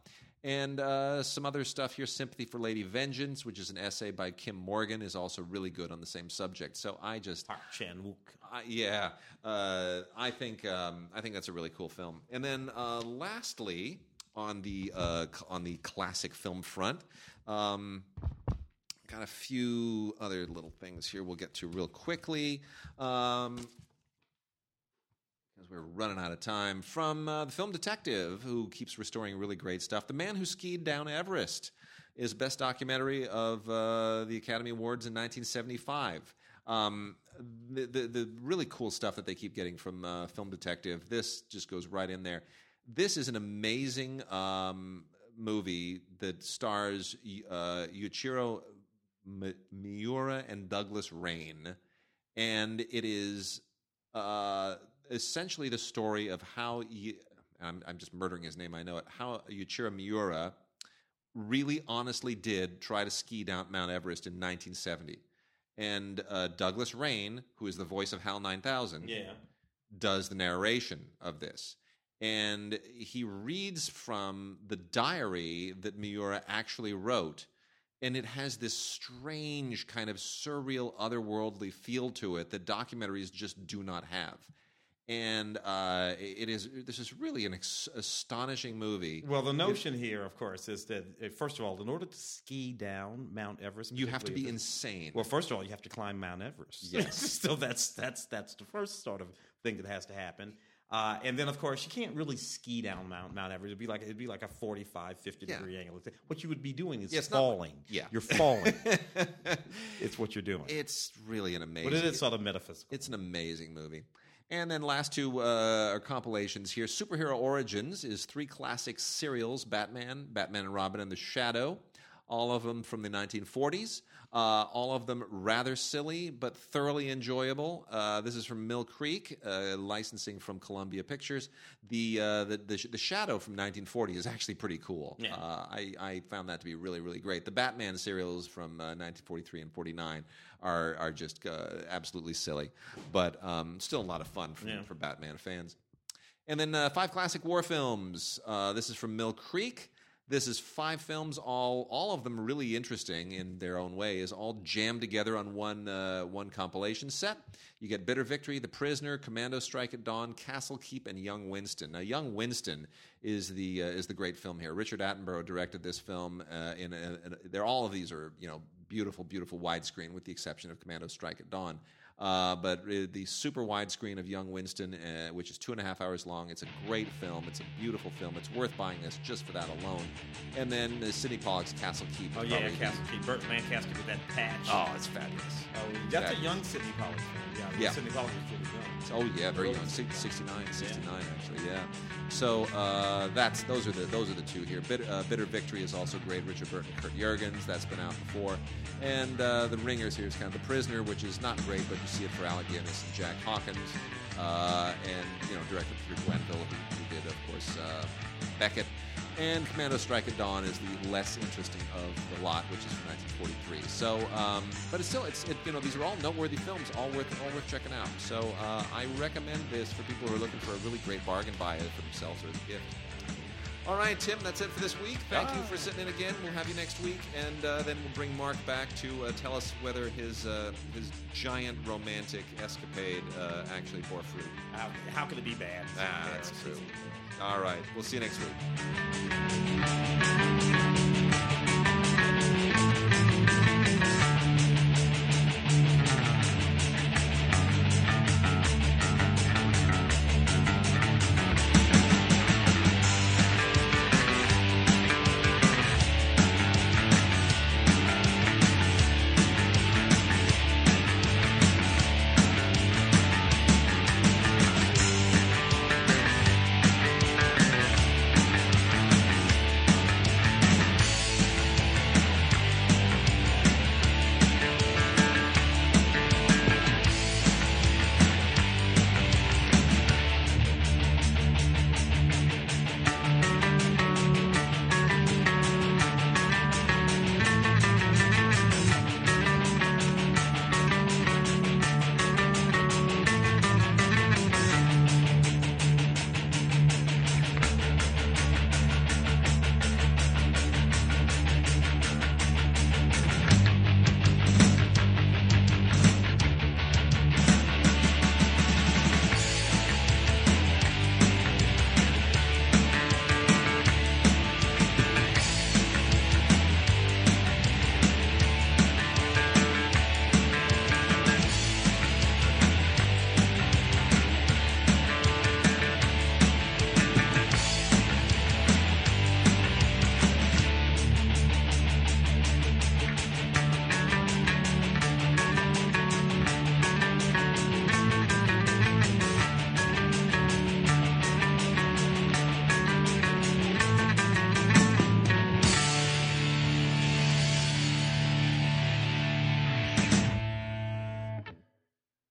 And uh, some other stuff here. Sympathy for Lady Vengeance, which is an essay by Kim Morgan, is also really good on the same subject. So I just Park Chan Wook. Yeah, uh, I think um, I think that's a really cool film. And then uh, lastly, on the uh, on the classic film front, um, got a few other little things here. We'll get to real quickly. Um, we're running out of time. From uh, the film Detective, who keeps restoring really great stuff. The Man Who Skied Down Everest is best documentary of uh, the Academy Awards in 1975. Um, the, the the really cool stuff that they keep getting from uh, Film Detective. This just goes right in there. This is an amazing um, movie that stars uh, Yuichiro Miura and Douglas Rain, and it is uh, essentially the story of how you, I'm, I'm just murdering his name. I know it. How Yuichiro Miura really honestly did try to ski down Mount Everest in 1970. And uh, Douglas Rain, who is the voice of HAL 9000, Yeah. does the narration of this. And he reads from the diary that Miura actually wrote. And it has this strange, kind of surreal, otherworldly feel to it that documentaries just do not have. And uh, it is this is really an ex- astonishing movie. Well, the notion here, of course, is that uh, first of all, in order to ski down Mount Everest, You have to be insane. Well, first of all, you have to climb Mount Everest. Yes. so that's that's that's the first sort of thing that has to happen. Uh, and then, of course, you can't really ski down Mount Mount Everest. It'd be like it'd be like a 45, 50 Yeah. degree angle. What you would be doing is Yeah, it's not- falling. yeah. you're falling. it's what you're doing. it's really an amazing. but it is sort of metaphysical. It's an amazing movie. And then last two uh, are compilations here. Superhero Origins is three classic serials: Batman, Batman and Robin, and The Shadow. All of them from the 1940s. Uh, all of them rather silly, but thoroughly enjoyable. Uh, this is from Mill Creek, uh, licensing from Columbia Pictures. The, uh, the, the the Shadow from 1940 is actually pretty cool. Yeah. Uh, I, I found that to be really, really great. The Batman serials from uh, 1943 and 49 are are just uh, absolutely silly, but um, still a lot of fun for, Yeah. for Batman fans. And then uh, five classic war films. Uh, this is from Mill Creek. This is five films, all all of them really interesting in their own ways, all jammed together on one uh, one compilation set. You get Bitter Victory, The Prisoner, Commando Strike at Dawn, Castle Keep, and Young Winston. Now, Young Winston is the uh, is the great film here. Richard Attenborough directed this film. Uh, in, a, in a, they're all of these are you know beautiful, beautiful widescreen, with the exception of Commando Strike at Dawn. Uh, but uh, the super widescreen of Young Winston, uh, which is two and a half hours long, it's a great film. It's a beautiful film. It's worth buying this just for that alone. And then uh, Sidney Pollack's Castle Keep. Oh yeah, Castle Keep. Burt Lancaster with that patch. Oh, it's fabulous. Oh, that's Fabulous. a young Sidney Pollack film. Yeah, Yeah. Sidney Pollack was really young. Oh yeah, very young, Early Six- 69, 69 actually, yeah. So uh, that's those are the those are the two here. Bitter, uh, Bitter Victory is also great. Richard Burton, Kurt Jurgens, that's been out before, and uh, the Ringers here is kind of the Prisoner, which is not great, but you it for Alec Guinness and Jack Hawkins, uh, and you know directed through Glenville, who, who did of course uh, Becket. And Commando Strike at Dawn is the less interesting of the lot, which is from 1943. So, um, but it's still, it's it, you know, these are all noteworthy films, all worth all worth checking out. So, uh, I recommend this for people who are looking for a really great bargain buy for themselves or as a gift. All right, Tim, that's it for this week. Thank you for sitting in again. We'll have you next week, and uh, then we'll bring Mark back to uh, tell us whether his uh, his giant romantic escapade uh, actually bore fruit. How, how could it be bad? Ah, that's true. All right, we'll see you next week.